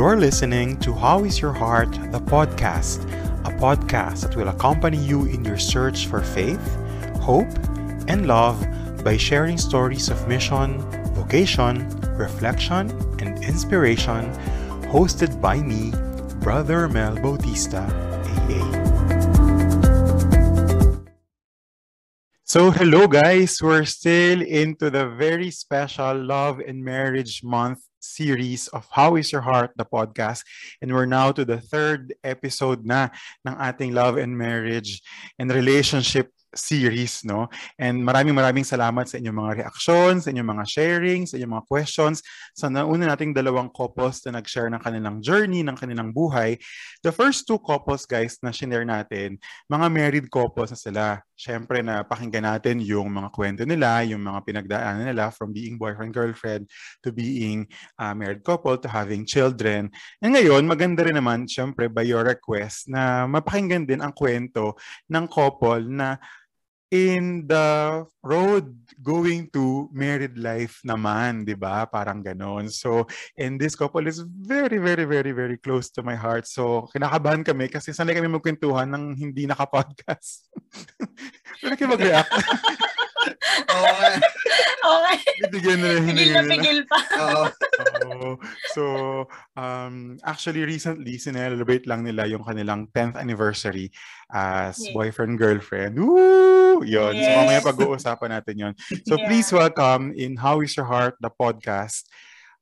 You're listening to How Is Your Heart, the podcast, a podcast that will accompany you in your search for faith, hope, and love by sharing stories of mission, vocation, reflection, and inspiration, hosted by me, Brother Mel Bautista, AA. So, hello guys! We're still into the very special Love and Marriage Month series of How Is Your Heart, the podcast. And we're now to the third episode na ng ating Love and Marriage and Relationship series, no? And maraming maraming salamat sa inyong mga reactions, sa inyong mga sharing, sa inyong mga questions. Sa nauna nating dalawang couples na nag-share ng kanilang journey, ng kanilang buhay. The first two couples, guys, na share natin, mga married couples na sila. Siyempre, na pakinggan natin yung mga kwento nila, yung mga pinagdaanan nila from being boyfriend-girlfriend to being uh, married couple to having children. And ngayon, maganda rin naman, siyempre, by your request, na mapakinggan din ang kwento ng couple na in the road going to married life naman, 'di ba? Parang ganon. So, and this couple is very very very very close to my heart. So, kinakabahan kami kasi sanay kami magkwentuhan ng hindi naka-podcast. Pero kayo mag-react. Okay. Okay. Bibigyan na rin Pigil na pigil pa. Oo. Oo. so, um, actually, recently, sinelebrate lang nila yung kanilang 10th anniversary as Yes. boyfriend-girlfriend. Woo! Yun. So, Yes. mamaya pag-uusapan natin yun. So, Yeah. please welcome in How Is Your Heart, the podcast.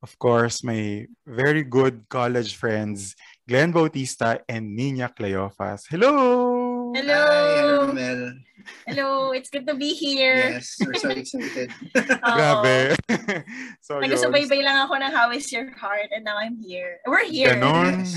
Of course, my very good college friends, Glenn Bautista and Nina Cleofas. Hello! Hello. Hi, Mel. Hello. It's good to be here. Yes, we're so excited. Grabe. so. Nagsubaybay lang ako ng How is your heart and now I'm here. We're here. Ganon.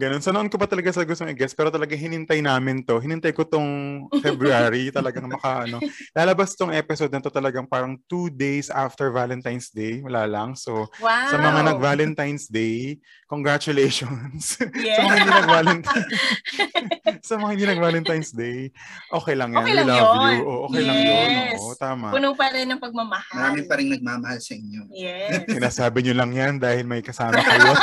Ganon. So noon ko pa talaga sa gustong i-guess, pero talaga hinintay namin to. Hinintay ko tong February talagang maka ano. Lalabas tong episode na to talagang parang two days after Valentine's Day. Wala lang. So Wow. sa mga nag-Valentine's Day, congratulations. Yeah. sa mga hindi nag-Valentine's sa mga hindi nag-Valentine's Day, okay lang yan. Okay We lang love yun. you. Oo, okay lang yun. Yes. Oo, tama. Puno pa rin ng pagmamahal. Marami pa rin nagmamahal sa inyo. Yes. Sinasabi nyo lang yan dahil may kasama kayo.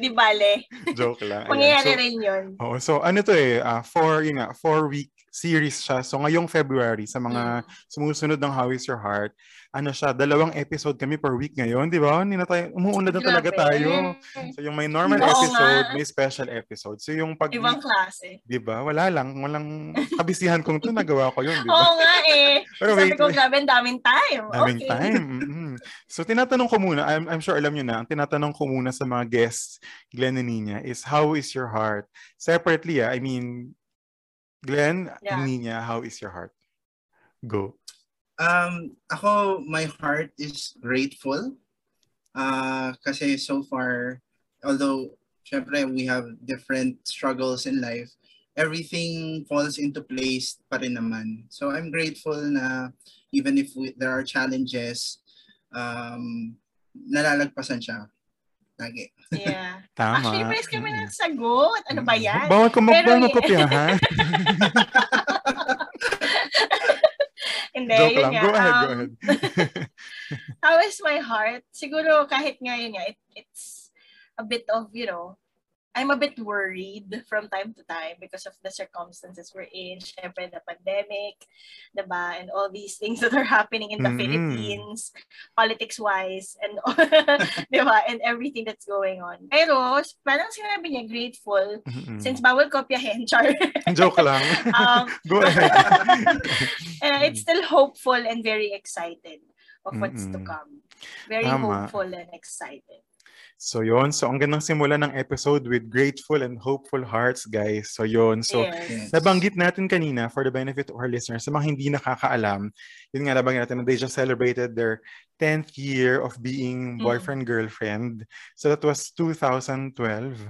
Di bale. Joke lang. Pangyayari So, rin yun. Oo, so ano to eh, uh, four, yun nga, four week series siya. So ngayong February, sa mga sumusunod ng How Is Your Heart, ano siya, dalawang episode kami per week ngayon, di ba? Hindi na tayo, umuuna na talaga tayo. So yung may normal Oo episode, nga. may special episode. So yung pag Ibang klase. di ba? Wala lang, walang kabisihan kong to, nagawa ko yun, di ba? Oo nga eh. Pero Sabi wait, ko, grabe, ang daming time. Daming okay. time. mm So, tinatanong ko muna, I'm, I'm sure alam nyo na, ang tinatanong ko muna sa mga guests, Glenn and Nina, is how is your heart? Separately, ah, I mean, Glenn Yeah. and Nina, how is your heart? Go. Um, ako, my heart is grateful. Uh, kasi so far, although, syempre, we have different struggles in life, everything falls into place pa rin naman. So I'm grateful na even if we, there are challenges, um, nalalagpasan siya. Lagi. Yeah. Tama. Actually, praise kami ng sagot. Ano ba yan? Bawal ko mag- Pero bawal y- magkopyahan. Hindi, Joke yun lang. nga. Go ahead, go um, ahead. How is my heart? Siguro kahit ngayon nga, it, it's a bit of, you know, I'm a bit worried from time to time because of the circumstances we're in. Syempre, the pandemic, diba? And all these things that are happening in the Mhm. Philippines, politics-wise, and diba? And everything that's going on. Pero, parang sinabi niya, grateful, Mm-mm. since bawal kopyahin, char. Joke lang. um, go ahead. uh, it's still hopeful and very excited of what's to Mm-mm. come. Very Tama. hopeful and excited. So yon So ang gandang simula ng episode with grateful and hopeful hearts, guys. So yon So yes. Nabanggit natin kanina for the benefit of our listeners, sa mga hindi nakakaalam, yun nga nabanggit natin na they just celebrated their 10th year of being Mm. boyfriend-girlfriend. So that was 2012.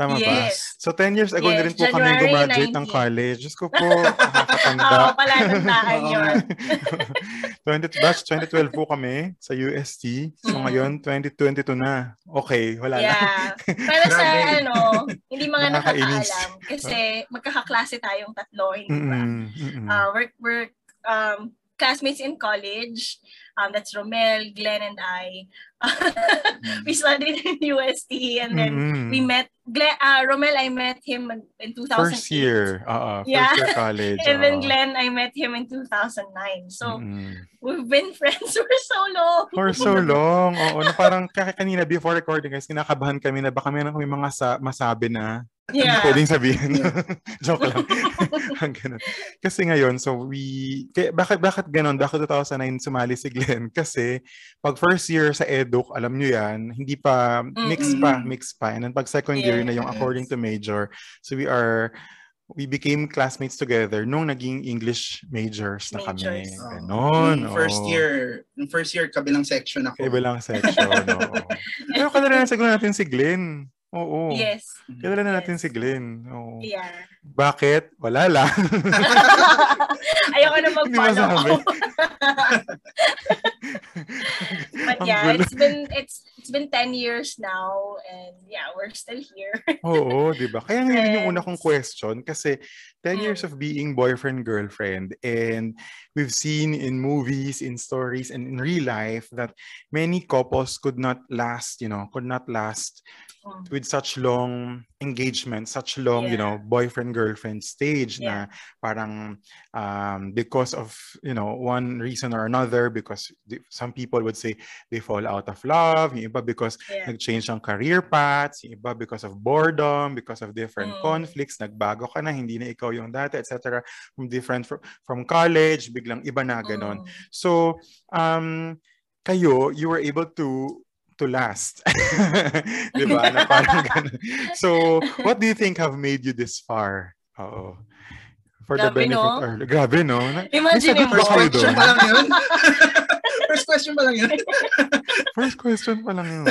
Tama ba? Yes. So 10 years ago na Yes, rin po kami January gumraduate ng 19. college. Diyos ko po, nakakatanda. Oo, pala tandaan yun. 20, batch 2012 po kami sa UST. So Mm. ngayon, 2022 na. Okay, wala na. Yeah. Para sa Grabe. ano, hindi mga nakakaalam. Kasi magkakaklase tayong tatlo, hindi ba? Mm-mm, mm-mm. Uh, we're, we're um, classmates in college. Um, that's Romel, Glenn, and I. we studied in UST and then Mm-mm. we met Glenn, uh, Romel, I met him in 2008. First year. Uh, first Yeah. year college. And then oo. Glenn, I met him in 2009. So, Mm-mm. we've been friends for so long. For so long. Oo, na parang kanina before recording guys, kinakabahan kami na baka meron kami mga sa- masabi na Yeah. pwedeng sabihin. Joke lang. Ang ganun. Kasi ngayon, so we, kaya, bakit, bakit ganun? Bakit 2009 sumali si Glenn? Kasi pag first year sa EDUC, alam nyo yan, hindi pa, mix pa, mix pa. And then pag second year na yung Yes. according to major, so we are, we became classmates together nung naging English majors na kami. Majors. Oo. Ganon. Nung first oo. year, nung first year, kabilang section ako. Iba lang section, oo. Pero kalala na siguro natin si Glenn. Oo. Yes. Kilala na natin Yes. si Glenn. Oo. Yeah. Bakit? Wala lang. Ayoko na mag-follow. But yeah, it's been it's it's been 10 years now and yeah, we're still here. Oo, di ba? Kaya ngayon yung una kong question kasi 10 Mm. years of being boyfriend-girlfriend and we've seen in movies, in stories, and in real life that many couples could not last, you know, could not last. With such long engagement, such long, you know, Yeah. boyfriend-girlfriend stage Yeah. na parang um, because of, you know, one reason or another, because the- some people would say they fall out of love, yung iba because Yeah. nag-change ang career paths, yung iba because of boredom, because of different Mm. conflicts, nagbago ka na, hindi na ikaw yung dati, etc. From different, fr- from college, biglang iba na, ganon. Mm. So, um, kayo, you were able to to last. Di ba? Na parang ganun. So, what do you think have made you this far? Oo. For the Grabe, benefit no? or grabe no? Imagine ba First question pa lang yun. First question pa lang yun. First question pa lang yun.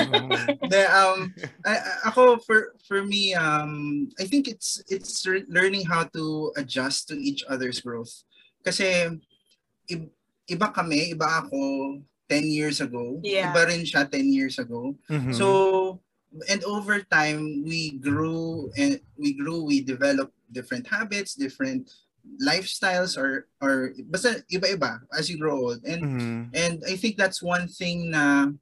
The, um, I- ako, for, for me, um, I think it's, it's learning how to adjust to each other's growth. Kasi, iba kami, iba ako 10 years ago. Yeah. Iba rin siya 10 years ago. Mhm. So, and over time, we grew and we grew, we developed different habits, different lifestyles or or basta iba-iba as you grow old. And Mhm. and I think that's one thing na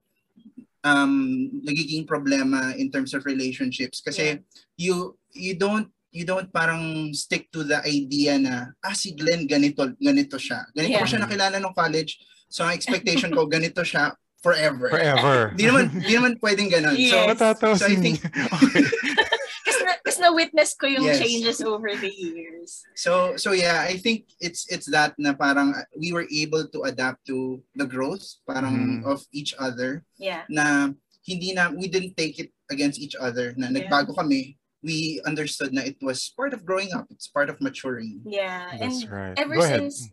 um nagiging problema in terms of relationships kasi you you don't you don't parang stick to the idea na ah si Glenn ganito ganito siya. Ganito ko Yeah. siya nakilala nung college. So ang expectation ko ganito siya forever. Forever. Di naman di naman pwedeng ganun. Yes. So So, I think- Okay. Kasi na, kasi na-witness ko yung Yes. changes over the years. So so yeah, I think it's it's that na parang uh, we were able to adapt to the growth parang Mhm. of each other Yeah. na hindi na we didn't take it against each other na Yeah. nagbago kami. We understood na it was part of growing up. It's part of maturing. Yeah. That's and right. ever Go ahead. since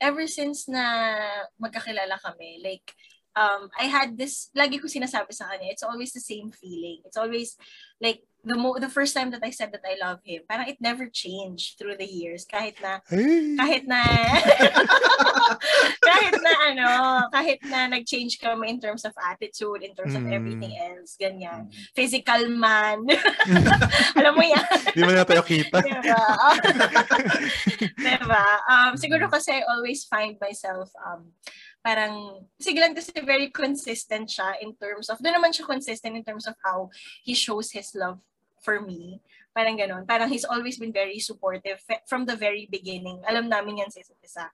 ever since na magkakilala kami, like um I had this lagi ko sinasabi sa kanya, it's always the same feeling. It's always like the mo- the first time that I said that I love him, parang it never changed through the years kahit na Hey. kahit na kahit na ano, kahit na nag-change kami in terms of attitude, in terms of Mm. everything else, ganyan. Physical man. Alam mo yan. Di mo na tayo kita. diba? diba? Um, siguro kasi I always find myself um, parang, si Glenn kasi very consistent siya in terms of, doon naman siya consistent in terms of how he shows his love for me. Parang ganun. Parang he's always been very supportive from the very beginning. Alam namin yan sa isa't isa.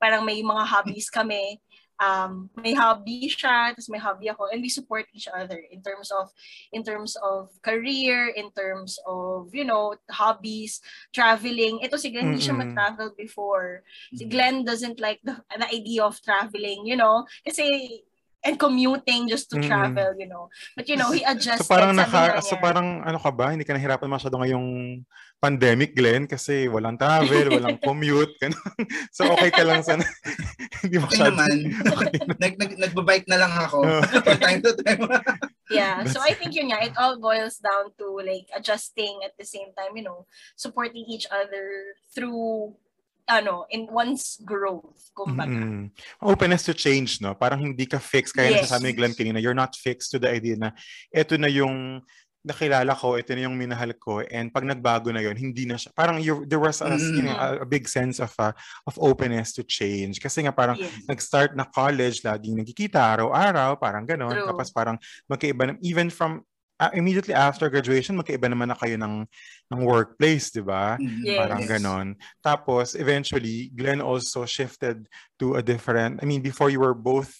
Parang may mga hobbies kami. Um, may hobby siya, tapos may hobby ako, and we support each other in terms of in terms of career, in terms of, you know, hobbies, traveling. Ito si Glenn, hindi siya Mm-mm. mag-travel before. Si Glenn doesn't like the, the idea of traveling, you know, kasi and commuting just to Mm-mm. travel, you know. But you know, he So adjusted. parang sabi naka, nga so niya. parang ano ka ba? Hindi ka nahirapan masyado ngayong pandemic, Glenn, kasi walang travel, walang commute, ganun. So okay ka lang sa hindi Okay masyado. naman. Okay na. Nag, nag, nagbabike na lang ako. Oh. From time to time. Yeah. So I think yun nga, it all boils down to like adjusting at the same time, you know, supporting each other through ano, in one's growth, kumbaga. Mm-mm. Openness to change, no? Parang hindi ka fixed. Kaya Yes. nasasabi ni Glenn kanina, you're not fixed to the idea na eto na yung nakilala ko, ito na yung minahal ko, and pag nagbago na yon hindi na siya, parang you, there was a, you know, a, a big sense of uh, of openness to change. Kasi nga parang Yes. nag-start na college, laging nagkikita araw-araw, parang ganon. True. Tapos parang magkaiba, even from, uh, immediately after graduation, magkaiba naman na kayo ng, ng workplace, di ba? Mm, Yes. Parang ganon. Tapos, eventually, Glenn also shifted to a different, I mean, before you were both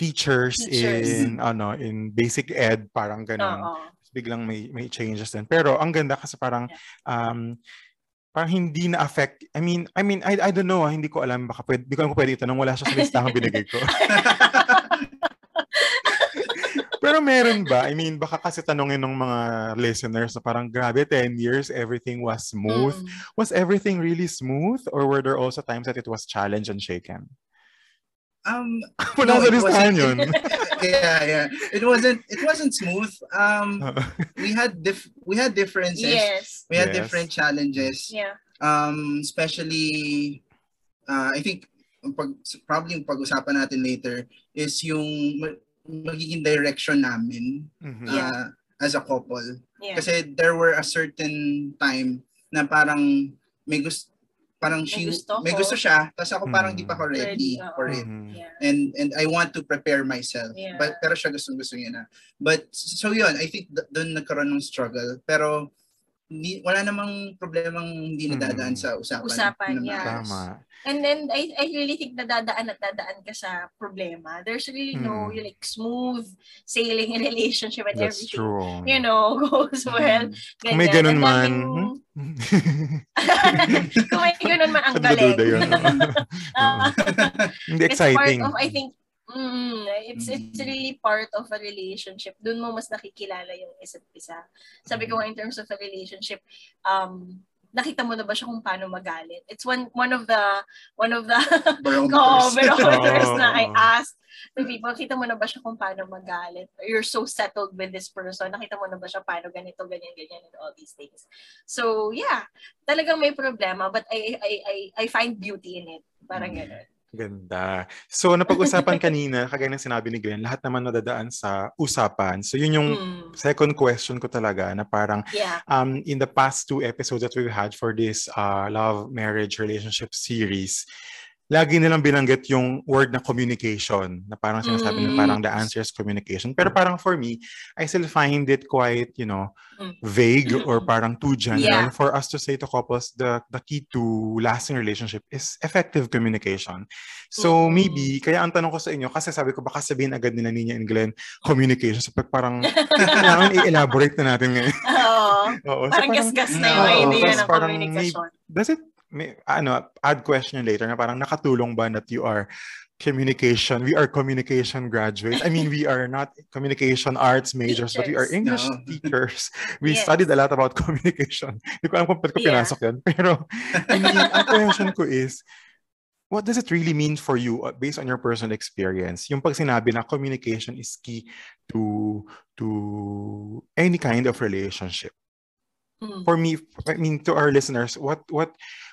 teachers, Teachers. in, ano, in basic ed, parang ganon. Oo. Biglang may, may changes din. Pero, ang ganda kasi parang, um, parang hindi na affect I mean I mean I I don't know ah, hindi ko alam baka pwede hindi ko alam kung pwede itanong wala siya sa listahang binigay ko pero meron ba I mean baka kasi tanongin ng mga listeners na parang grabe 10 years everything was smooth Mm. was everything really smooth or were there also times that it was challenged and shaken Um, wala No, sa it listahan wasn't- yun yeah, yeah. It wasn't. It wasn't smooth. Um, we had diff. We had differences. Yes. We had Yes. different challenges. Yeah. Um, especially, uh, I think, pag, probably yung pag-usapan natin later is yung magiging direction namin Mhm. Yeah. uh, as a couple. Yeah. Kasi there were a certain time na parang may gusto parang May she gusto may gusto siya tapos ako parang di pa ako Ready, ready oo. for it Mhm. Yeah. and and I want to prepare myself Yeah. but pero siya gustong gusto niya na but so yun I think doon nagkaroon ng struggle pero hindi, wala namang problemang hindi nadadaan Mm. sa usapan Usapan, yeah. maayos. tama And then I I really think nadadaan at dadaan ka sa problema. There's really no Mm. like smooth sailing in relationship and that's everything. true You know, goes well. kung may ganun man hmm? Kung may ganun man ang galing. Hindi it's part exciting. of I think mm, it's it's really part of a relationship. Doon mo mas nakikilala yung isa't isa. Sabi ko nga in terms of a relationship, um nakita mo na ba siya kung paano magalit? It's one one of the one of the Barometers. oh, na I asked the people, nakita mo na ba siya kung paano magalit? You're so settled with this person. Nakita mo na ba siya paano ganito, ganyan, ganyan, and all these things. So, yeah. Talagang may problema, but I I I, I find beauty in it. Parang Mm. gano'n. Ganda. So, napag-usapan kanina, kagaya ng sinabi ni Glenn, lahat naman nadadaan sa usapan. So, yun yung Mm. second question ko talaga na parang Yeah. um, in the past two episodes that we've had for this uh, love, marriage, relationship series, lagi nilang binanggit yung word na communication, na parang sinasabi na Mm. parang the answer is communication. Pero parang for me, I still find it quite, you know, Mm. vague or parang too general Yeah. for us to say to couples the the key to lasting relationship is effective communication. So Mm. maybe, kaya ang tanong ko sa inyo, kasi sabi ko baka sabihin agad nila Nina and Glenn, communication. So parang kailangan i-elaborate na natin ngayon. Oo. Oo. So, Parang gas-gas na yung idea ng communication. does it may, ano add question later na parang nakatulong ba that you are communication we are communication graduates I mean we are not communication arts majors but we are Teachers. English No. teachers we Yes. studied a lot about communication hindi ko alam kung ko pinasok yan pero I mean ang question ko is what does it really mean for you uh, based on your personal experience yung pag sinabi na communication is key to to any kind of relationship Mm. for me i mean to our listeners what what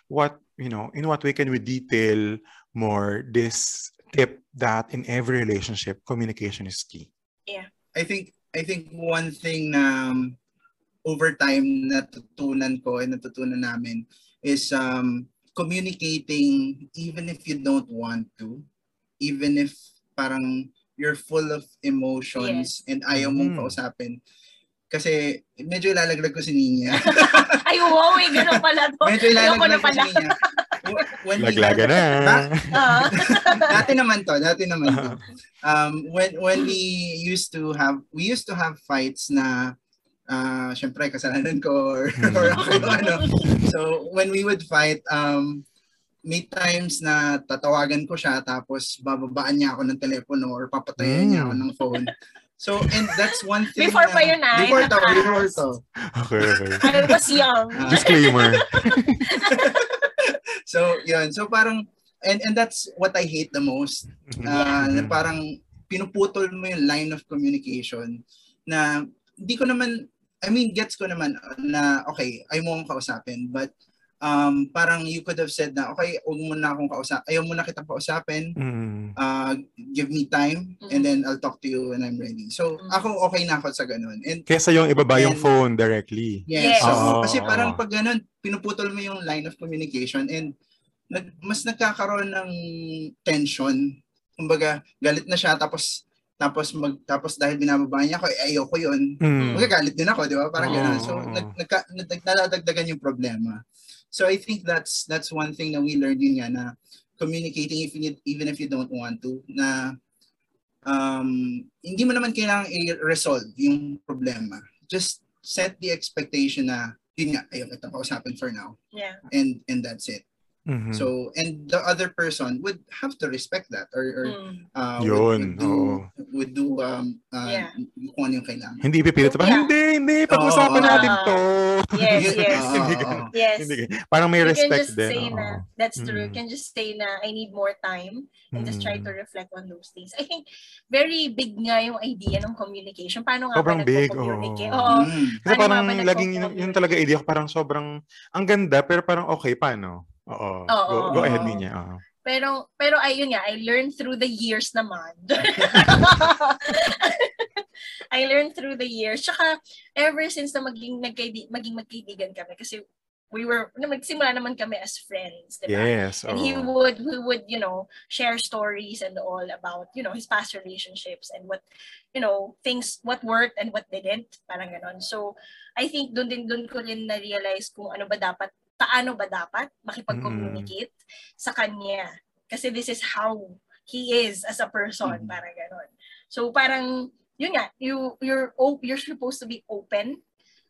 what you know in what way can we detail more this tip that in every relationship communication is key I think I think one thing na um, over time natutunan ko and natutunan namin is um, communicating even if you don't want to, even if parang you're full of emotions and ayaw mong Mm. kausapin. Kasi medyo ilalaglag ko si Ninya. Ay, wow, eh, ganun pala to. medyo ilalaglag ko pala. si Ninya. When we laglaga had- na Ah. dati naman to, dati naman to. um, when when we used to have we used to have fights na uh, syempre kasalanan ko or, Hmm. or ako, ano. So when we would fight um may times na tatawagan ko siya tapos bababaan niya ako ng telepono or papatayan niya ako Hmm. ng phone. So and that's one thing Before na, pa yun, ah, Before to, before to. okay okay I was young. Disclaimer So yun, so parang and and that's what I hate the most. Ah, na Mhm. parang pinuputol mo yung line of communication na hindi ko naman I mean gets ko naman na okay, ay mo akong kausapin but um, parang you could have said na, okay, huwag mo na akong kausap, ayaw mo na kitang kausapin, Mm. uh, give me time, and Mhm. then I'll talk to you when I'm ready. So, Mhm. ako okay na ako sa ganun. And Kesa yung ibaba yung phone directly. Yes. Yes. So, Oo, kasi parang pag ganun, pinuputol mo yung line of communication and nag, mas nagkakaroon ng tension. Kumbaga, galit na siya tapos tapos mag tapos dahil binababa niya ako, eh, ayoko yun. Mm. Magagalit din ako, di ba? Parang Oo, ganun. So, oo. nag, nagka, nag, nadadagdagan yung problema. So, I think that's that's one thing na we learned yun nga na communicating if you, even if you don't want to, na um, hindi mo naman kailangang i-resolve yung problema. Just set the expectation na yun nga, ayaw kita kausapin for now. Yeah. And and that's it. Mhm. So, and the other person would have to respect that or, or Mm. uh, Yun, would, would do, oo. would do um, uh, Yeah. kung ano yung kailangan. Hindi ipipilit pa. Yeah. Hindi, hindi. Pag-usapan Oo. natin to. Yes, yes. Hindi ganun. Yes. Hindi. Parang may you can respect just din. say oo. na, that's true. You Mm. can just say na, I need more time and just try Mm. to reflect on those things. I think very big nga yung idea ng communication. Paano nga Sobrang ba big, nagko-communicate? oo. Oo. Mm. Kasi parang laging yun, yun talaga idea ko parang sobrang ang ganda pero parang okay paano? Oo. Oo, go, go ahead oo. niya. Oo. Pero, pero ayun nga, I learned through the years naman. I learned through the years. Tsaka, ever since na maging, nagkaidi, maging magkaibigan kami, kasi we were, na magsimula naman kami as friends, di ba? Yes. And he would, he would, you know, share stories and all about, you know, his past relationships and what, you know, things, what worked and what didn't. Parang ganon. So, I think doon din, doon ko rin na-realize kung ano ba dapat, paano ba dapat makipag-communicate sa kanya. Kasi this is how he is as a person. Mhm. Parang ganon. So, parang, yun nga, you, you're, you're supposed to be open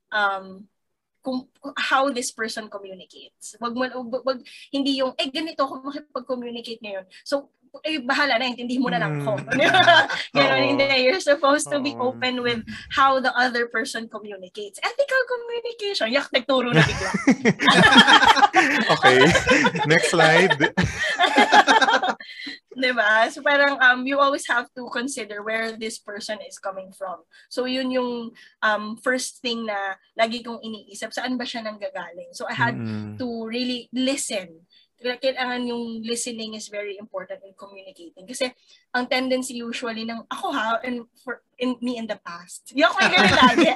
um, kung how this person communicates. Wag mo wag, wag hindi yung eh ganito ako makipag-communicate ngayon. So eh bahala na intindihin mo na lang ako. Mm. Ganun, Oo. hindi. You're supposed to be open with how the other person communicates. Ethical communication. Yak, nagturo na bigla. okay. Next slide. diba? So parang um, you always have to consider where this person is coming from. So yun yung um, first thing na lagi kong iniisip, saan ba siya nanggagaling? So I had Mm-mm. to really listen. Kailangan yung listening is very important in communicating. Kasi ang tendency usually ng ako ha, and for in me in the past. Yung ako ganun lagi.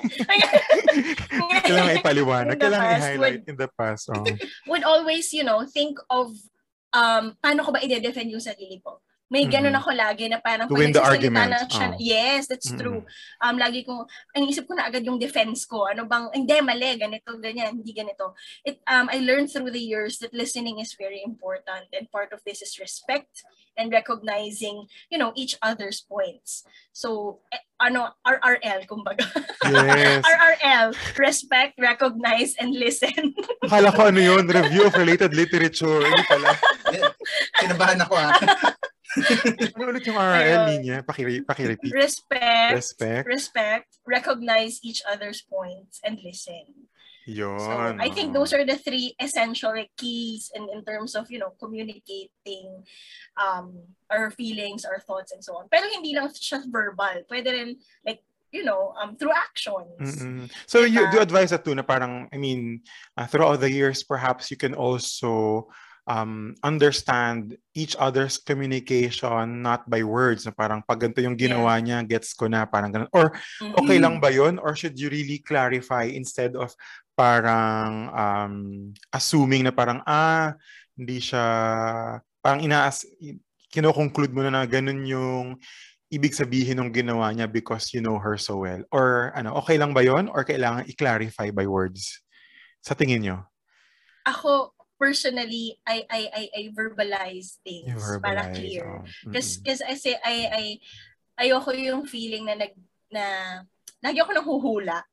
Kailangan ipaliwanag. Kailangan i-highlight in the past. Oh. would always, you know, think of um, paano ko ba i-defend yung sarili ko. May ganun ako lagi na parang To win the argument. na siya, Oh. yes, that's Mm-mm. true. Um, lagi kong, ang isip ko na agad yung defense ko. Ano bang, hindi, mali, ganito, ganyan, hindi ganito. It, um, I learned through the years that listening is very important and part of this is respect and recognizing, you know, each other's points. So, eh, ano, RRL, kumbaga. Yes. RRL, respect, recognize, and listen. Akala ko ano yun, review of related literature. Hindi pala. Kinabahan ako ah. Ano ulit yung RRL niya? Paki, paki-repeat. respect, Respect. respect, recognize each other's points, and listen. Yun. So I think those are the three essential like, keys in, in terms of, you know, communicating um, our feelings, our thoughts, and so on. Pero hindi lang siya verbal. Pwede rin, like, you know, um, through actions. Mm-mm. So you Diba? do advise that too na parang I mean uh, throughout the years perhaps you can also um, understand each other's communication not by words na parang pag ganito yung ginawa niya gets ko na parang ganun or Mhm. okay lang ba yun or should you really clarify instead of parang um, assuming na parang ah hindi siya parang inaas kino-conclude mo na na ganun yung ibig sabihin ng ginawa niya because you know her so well? Or ano, okay lang ba yon or kailangan i-clarify by words? Sa tingin nyo? Ako, personally, I, I, I, I verbalize things You para verbalize, clear. oh. Kasi Mm-mm. kasi I say I I ayoko yung feeling na nag na lagi ako nahuhula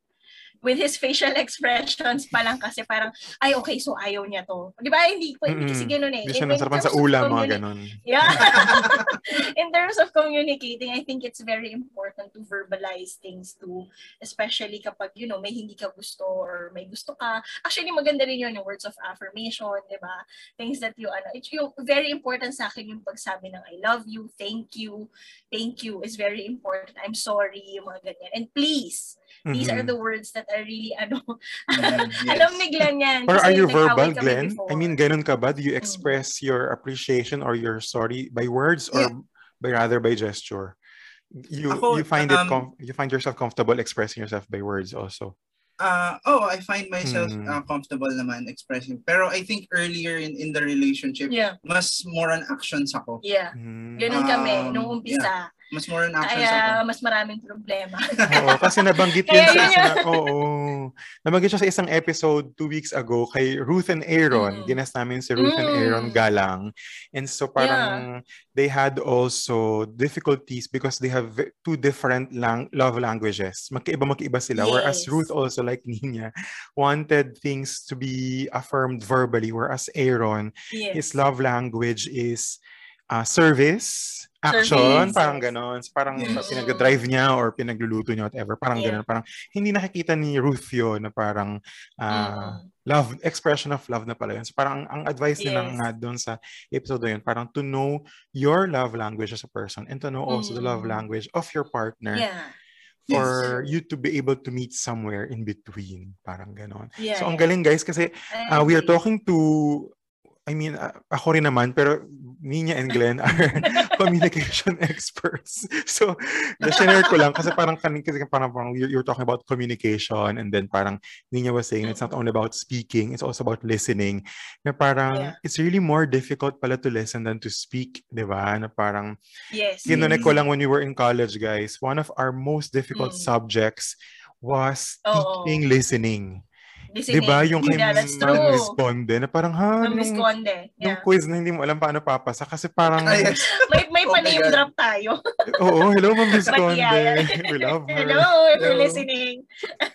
with his facial expressions pa lang kasi parang ay okay so ayaw niya to. 'Di ba? Hindi ko hindi kasi ganoon eh. Hindi siya nasarapan sa ulam, mga communi- ganun. Yeah. In terms of communicating, I think it's very important to verbalize things too, especially kapag, you know, may hindi ka gusto or may gusto ka. Actually, maganda rin yun, yung words of affirmation, di ba? Things that you, ano, it's yung very important sa akin yung pagsabi ng I love you, thank you, thank you is very important. I'm sorry, yung mga ganyan. And please, these are Mhm. the words that are really, ano, Mm, yes. alam ni Glenn yan. Or are you verbal, Glenn? before. I mean, ganun ka ba? Do you express your appreciation or your sorry by words or Yeah. by rather by gesture? You Ako, you find it um, com- you find yourself comfortable expressing yourself by words also. Uh, oh, I find myself Hmm. uh, comfortable naman expressing. Pero I think earlier in, in the relationship, Yeah, mas more on actions ako. yeah. Mm. Ganun kami, Um, nung umpisa. Mas more on actions ako. Kaya mas maraming problema. Oo, kasi nabanggit yun sa isang, oo, nabanggit siya sa isang episode two weeks ago kay Ruth and Aaron. Mm. Ginas namin si Ruth and Mm. Aaron Galang. And so parang they had also difficulties because they have ve- two different lang- love languages. Magkaiba magkaiba sila. Whereas Yes. Ruth also like Nina wanted things to be affirmed verbally whereas Aaron yes. his love language is uh, service, action, Service, parang ganon. So, parang Yes. pinag-drive niya or pinagluluto niya, whatever. Parang Yeah. ganon. Parang hindi nakikita ni Ruth yun na parang uh, Mm. love, expression of love na pala yun. So parang ang, advice nila Yes. nga doon sa episode yun, parang to know your love language as a person and to know also the love language of your partner Yeah. for Yes. you to be able to meet somewhere in between. Parang ganon. Yeah. So ang yeah. galing guys kasi Uh, we are talking to, I mean, ako rin naman, pero Nina and Glenn are communication experts. So, na-share ko lang kasi parang, kanin- kasi parang, parang you're, you're talking about communication and then parang Nina was saying it's not only about speaking, it's also about listening. Na parang, Yeah. it's really more difficult pala to listen than to speak, di ba? Na parang, Yes. kinunik ko lang when we were in college, guys, one of our most difficult Mm. subjects was Oo. teaching listening. Listening. Di ba? Yung kay yeah, true. Responde, na parang, ha, Ang Miss Conde. Yeah. quiz na hindi mo alam paano papasa kasi parang, yes. May, may Oh pa-name drop tayo. oo, hello Ma'am Responde. yeah. We love her. Hello, if you're Hello. listening.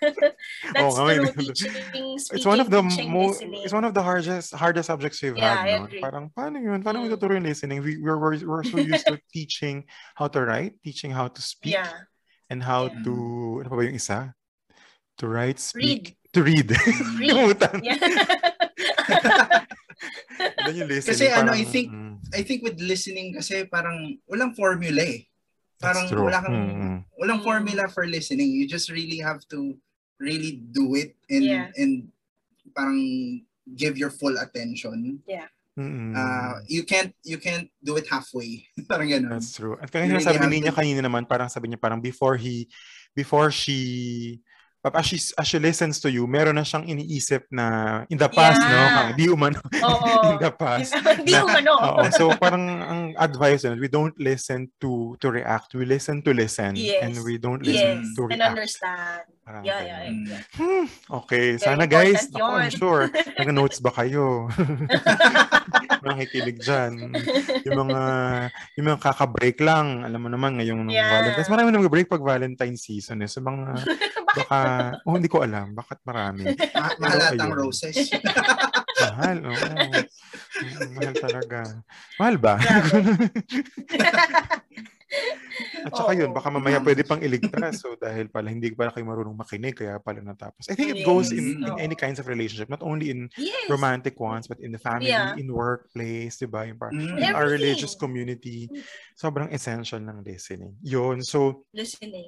That's may- true. Teaching, speaking, It's one of the mo- it's one of the hardest hardest subjects we've Yeah, had. No? Parang paano yun? Paano mo Mm. tuturo yung listening? We we're, we're, we're so used to teaching how to write, teaching how to speak, Yeah. and how Yeah. to ano pa ba yung isa? To write, speak, Read. To read. Read. Yeah. Yung listening. Kasi ano, parang, I think- mm, I think with listening kasi parang walang formula eh. Parang that's true. wala kang Mm, walang formula for listening. You just really have to really do it and Yeah. and parang give your full attention. Mm-mm. Uh, you can't you can't do it halfway. parang ganun. That's true. At kaya really ni niya to- kanina naman, parang sabi niya, parang before he, before she, as she, as she listens to you, meron na siyang iniisip na in the past, no? Yeah. Kang, di umano, Oo. in the past. Hindi na- mo ano. Oo. So parang ang advice na we don't listen to to react, we listen to listen Yes. and we don't listen Yes. to And react. understand. Parang Yeah, yeah, yeah. Mm. Okay, Very sana guys, ako, I'm sure, nag-notes ba kayo? Nakikinig dyan. Yung mga, yung mga kaka-break lang, alam mo naman ngayong Yeah. Valentine's. Marami nang break pag Valentine season eh. So mga, baka, oh, hindi ko alam, bakit marami? Ma- mahalatang ayun. roses. Mahal, oo. Mm, Mahal talaga. Mahal ba? At saka yun, Oo. baka mamaya pwede pang iligtas. So dahil pala hindi pala kayo marunong makinig, kaya pala natapos. I think it goes in, in any kinds of relationship, not only in yes. romantic ones, but in the family, Yeah. in workplace, di ba? Yung parang, Mm. in our religious community, sobrang essential ng listening. Yun, so, Listening.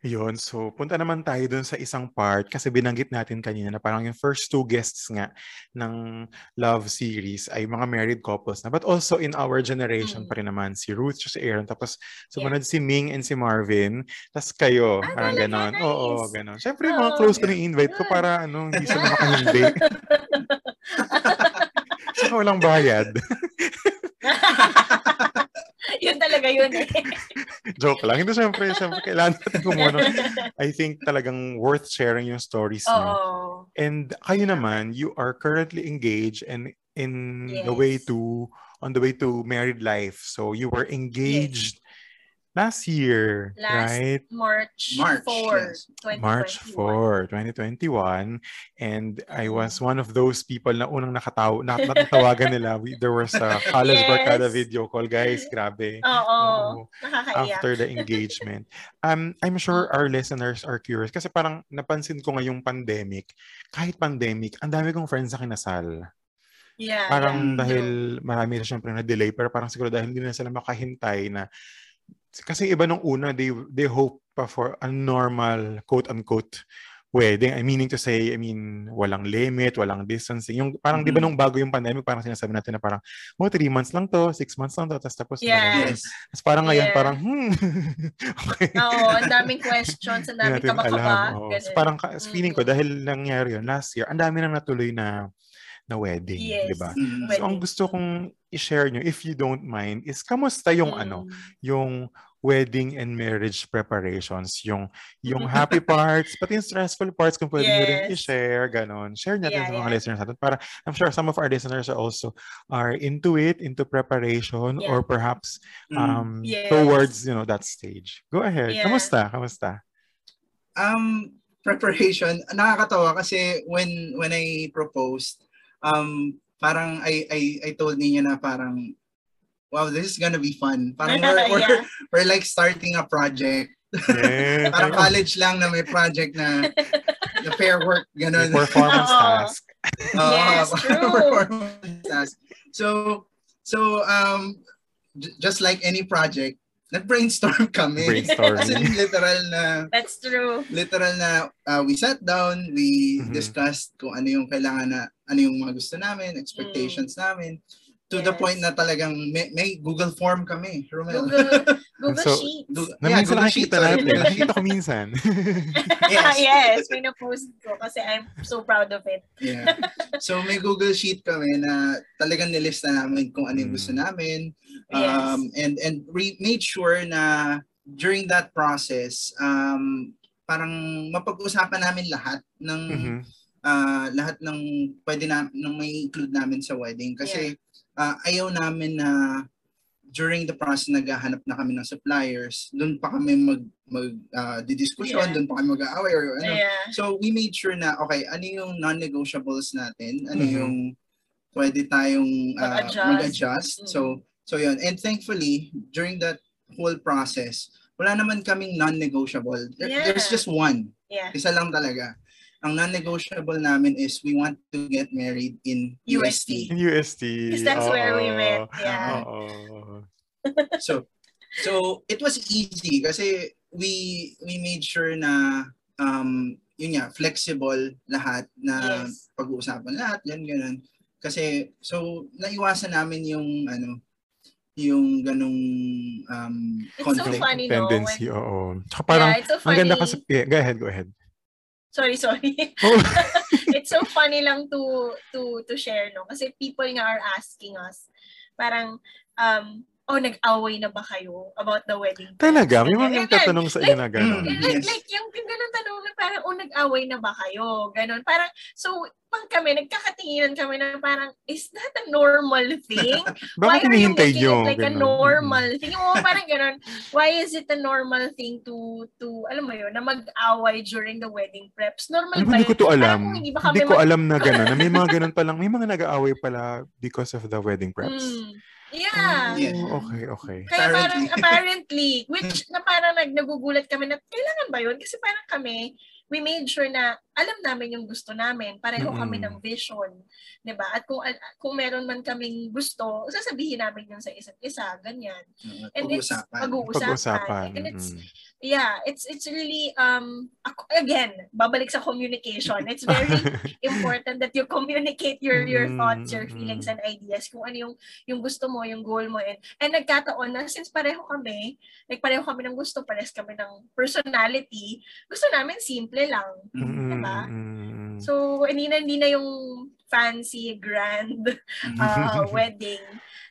yun. So, punta naman tayo dun sa isang part kasi binanggit natin kanina na parang yung first two guests nga ng Love series ay mga married couples na. But also in our generation Mm. pa rin naman, si Ruth, si Aaron, tapos sumunod si Ming and si Marvin, tapos kayo, Ah, parang talaga? ganon. Oo, Nice. ganon. Siyempre, yung mga Oo. close ko na invite ko para ano, hindi sila makahindi. Saka walang bayad. yun talaga yun eh. Joke lang. Hindi, syempre, syempre, kailangan natin kumuno. I think talagang worth sharing yung stories niyo. Oo. And kayo naman, you are currently engaged and in the Yes. way to on the way to married life. So you were engaged last year, Last right? March, March, 4, yes. 2021. March 4, 2021. And I was one of those people na unang nakataw, na, natatawagan nila. We, there was a college Yes. barkada video call. Guys, grabe. Oo. Nakakaiyak. after the engagement. Um, I'm sure our listeners are curious kasi parang napansin ko ngayong pandemic, kahit pandemic, ang dami kong friends na kinasal. Yeah, Parang yeah. dahil marami na syempre na-delay, pero parang siguro dahil hindi na sila makahintay na kasi iba nung una, they, they hope pa for a normal, quote-unquote, wedding. I meaning to say, I mean, walang limit, walang distancing. Yung parang, di ba Mhm. nung bago yung pandemic, parang sinasabi natin na parang, oh, three months lang to, six months lang to, tapos tapos na. Yes. Tapos parang ngayon, Yeah. parang, hmm. okay. Oo, ang daming questions, ang daming kaba-kaba. alam. So, parang ka- feeling ko, Mm. dahil nangyari yun last year, ang dami nang natuloy na na wedding, Yes. di ba? Mm. So, ang gusto kong i-share nyo, if you don't mind, is kamusta yung ano, Mm. yung wedding and marriage preparations, yung yung happy parts, pati yung stressful parts kung pwede nyo rin Yes. i-share, ganon. Share natin Yeah, sa mga yeah. listeners natin para I'm sure some of our listeners are also are into it, into preparation, Yeah. or perhaps Mm. um Yes. towards, you know, that stage. Go ahead. Yeah. Kamusta? Kamusta? Um, preparation, nakakatawa kasi when when I proposed, um, parang I I I told niya na parang wow, this is gonna be fun. Parang we're, we're, yeah. we're like starting a project. Yeah. Parang college lang na may project na na fair work, Yung ganun. performance Oo. task. Oo, Yes, true. performance task. So, so um, j- just like any project, nag-brainstorm kami. Brainstorming. As in, literal na That's true. literal na uh, we sat down, we Mhm. discussed kung ano yung kailangan na, ano yung mga gusto namin, expectations namin. To the Yes. point na talagang may, may Google form kami, Romel. Google, Google So, Sheets. Na yeah, minsan Google Sheets. nakikita sorry, natin. Nakikita ko minsan. Yes. yes, pinapost ko kasi I'm so proud of it. Yeah. So may Google Sheet kami na talagang nilista namin kung ano yung gusto Mm. namin. Yes. Um, and and we made sure na during that process, um, parang mapag-usapan namin lahat ng Mhm. ah, lahat ng pwede na ng may include namin sa wedding kasi ah, ayaw namin na during the process naghahanap na kami ng suppliers, doon pa kami mag mag ah, didiskusyon, Yeah. doon pa kami mag-aaway or ano. Yeah. So we made sure na okay, ano yung non-negotiables natin? Ano Mhm. yung pwede tayong ah, Mag-adjust. mag-adjust? Mhm. So so yun. And thankfully, during that whole process, wala naman kaming non-negotiable. There- Yeah. There's just one. Yeah. Isa lang talaga. Ang non-negotiable namin is we want to get married in USD. In UST. Because that's where we met, yeah. So so it was easy kasi we we made sure na um yun nga flexible lahat na Yes. pag-uusapan lahat yan ganun. Kasi so naiwasan namin yung ano yung ganung um It's so conflict. funny, no? Tendency, When, oo. Tsaka parang, yeah, it's so ang funny. ganda kasi, yeah, go ahead, go ahead. Sorry, sorry. Oh. it's so funny lang to to to share no kasi people nga are asking us parang um oh nag-away na ba kayo about the wedding Talaga, may mga tatanong sa inyo na gano'n. Like, Yes. like yung, yung ganun tanong parang oh nag-away na ba kayo ganon parang so pang kami nagkakatinginan kami na parang is that a normal thing Bakit are you making nyo? it like a Ganon. normal thing? Oo, parang ganun. Why is it a normal thing to, to alam mo yun, na mag-away during the wedding preps? Normal ba hindi ko to Parang alam. kung hindi Hindi ko mag- alam na gano'n. Na may mga gano'n palang, may mga nag-aaway pala because of the wedding preps. Mm. Yeah. Yeah. Oh, okay, okay. Kaya parang Apparently. apparently, which na parang nag nagugulat kami na kailangan ba yun? Kasi parang kami, we made sure na alam namin yung gusto namin. Pareho kami Mm-mm. ng vision. 'di ba At kung kung meron man kaming gusto, sasabihin namin yun sa isa't isa, ganyan. And it's Pag-uusapan. pag-uusapan. Pag-usapan. And it's mm. yeah, it's it's really um ako, again, babalik sa communication. It's very important that you communicate your your thoughts, your feelings and ideas kung ano yung yung gusto mo, yung goal mo and and nagkataon na since pareho kami, like pareho kami ng gusto, pares kami ng personality, gusto namin simple lang. Mm, Mm. So hindi na hindi na yung fancy grand uh, wedding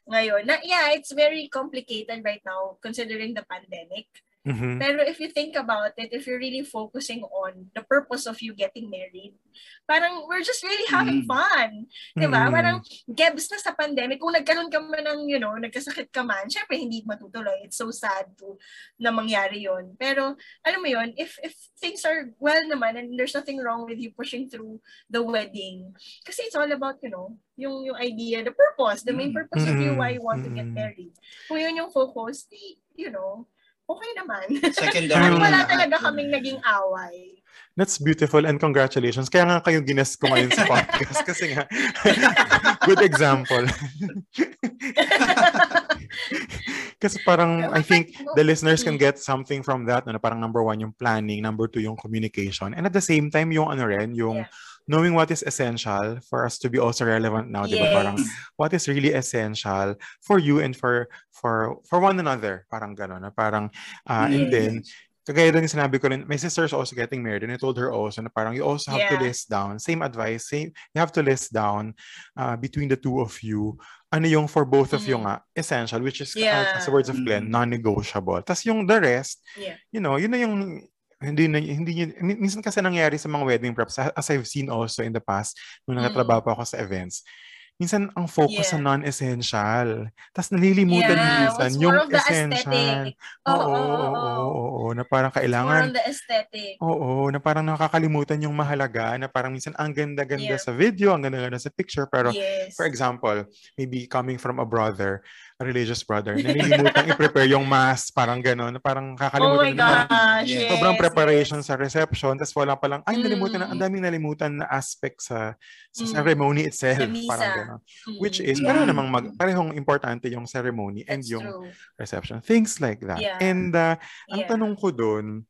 ngayon. Na yeah, it's very complicated right now considering the pandemic. Mhm. Pero if you think about it, if you're really focusing on the purpose of you getting married, parang we're just really having Mm. fun. Diba? Mm. Parang gebs na sa pandemic, kung nagkaroon ka man ng, you know, nagkasakit ka man, syempre hindi matutuloy. It's so sad to na mangyari yon Pero, alam mo yon if, if things are well naman and there's nothing wrong with you pushing through the wedding, kasi it's all about, you know, yung, yung idea, the purpose, the main Mm. purpose of you, why you want to get Mm. married. Kung yun yung focus, you know, okay naman. Secondary Parang Mm. wala talaga lahat. kaming naging away. That's beautiful and congratulations. Kaya nga kayo gines ko ngayon sa podcast kasi nga, good example. Kasi parang, I think, the listeners can Mm. get something from that, no, na parang number one, yung planning, number two, yung communication, and at the same time, yung ano rin, yung Yeah. Knowing what is essential for us to be also relevant now, di ba? Parang, what is really essential for you and for for for one another, parang gano'n, na parang, uh, and Yes. then, kagaya din sinabi ko rin, my sister's also getting married and I told her also na parang you also have to list down, same advice, same, you have to list down uh, between the two of you, ano yung for both of you Mhm. nga, essential, which is, uh, Yeah. as the words of Glenn, Mhm. non-negotiable. Tapos yung the rest, Yeah. you know, yun na yung, hindi na, hindi min- minsan kasi nangyari sa mga wedding preps, as I've seen also in the past, nung Mm. nakatrabaho pa ako sa events, minsan ang focus sa Yeah. non-essential. Tapos nalilimutan Yeah, minsan it's yung more essential. Oo, Oo, oo, oo, na parang More kailangan, on the aesthetic. oo, na parang nakakalimutan yung mahalaga, na parang minsan ang ganda-ganda Yeah. sa video, ang ganda-ganda sa picture, pero yes. for example, maybe coming from a brother, religious brother, nalilimutan i-prepare yung mass, parang gano'n, na parang oh kakalimutan my na parang gosh. Yes. Sobrang preparation yes. sa reception, tapos wala pa lang, ay, nalimutan na, Mm. ang daming nalimutan na aspect sa, sa Mm. ceremony itself, Sa parang gano'n. Mm. Which is, Yeah. pareho namang mag, parehong importante yung ceremony and That's yung true. reception. Things like that. Yeah. And uh, ang Yeah. tanong ko dun,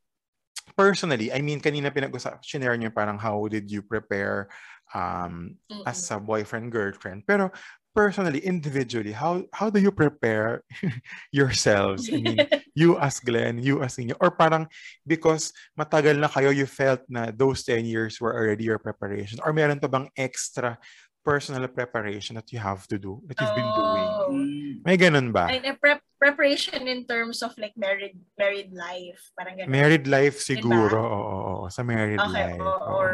personally, I mean, kanina pinag-usap, shinare niyo parang how did you prepare um, Mm-mm. as a boyfriend, girlfriend. Pero personally, individually, how how do you prepare yourselves? I mean, you as Glenn, you as Inyo, or parang because matagal na kayo, you felt na those 10 years were already your preparation? Or meron pa bang extra personal preparation that you have to do, that you've been doing? Oh. Mm. May ganun ba? And a prep preparation in terms of like married married life. Parang ganun. Married life siguro, oo, oo, oo, sa married Okay, life. o- oo. or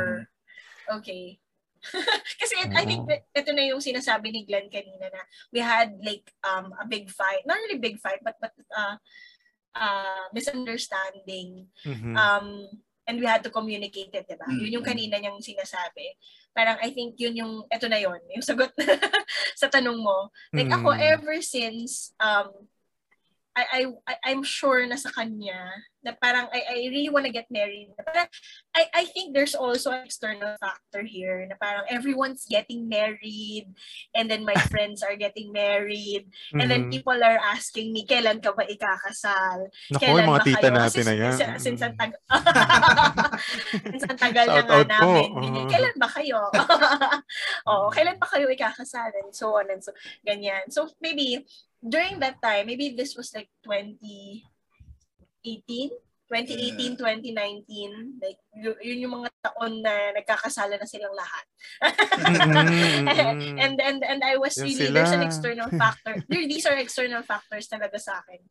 okay. Kasi it- I think that ito na yung sinasabi ni Glenn kanina na we had like um a big fight. Not really big fight, but but uh uh misunderstanding. Mhm. Um and we had to communicate it, diba? Yun yung kanina niyang sinasabi. Parang I think yun yung, eto na yun, yung sagot sa tanong mo. Like ako, Mm. ever since, um, I, I, I'm sure na sa kanya, na parang I, I really wanna get married. Na parang, I, I think there's also an external factor here, na parang everyone's getting married, and then my friends are getting married, and then Mhm. people are asking me, kailan ka ba ikakasal? Naku, Kailan mga tita kayo? natin na yan. Since, since ang tag- since ang tagal na nga po. namin. Oo. Kailan ba kayo? Oo, kailan ba kayo ikakasal? And so on and so, ganyan. So maybe, during that time, maybe this was like 2018, 2018, 2019, like, yun yung mga taon na nagkakasala na silang lahat. Mm, mm, and and and I was Yan really there's an sila. external factor. There, these are external factors talaga sa akin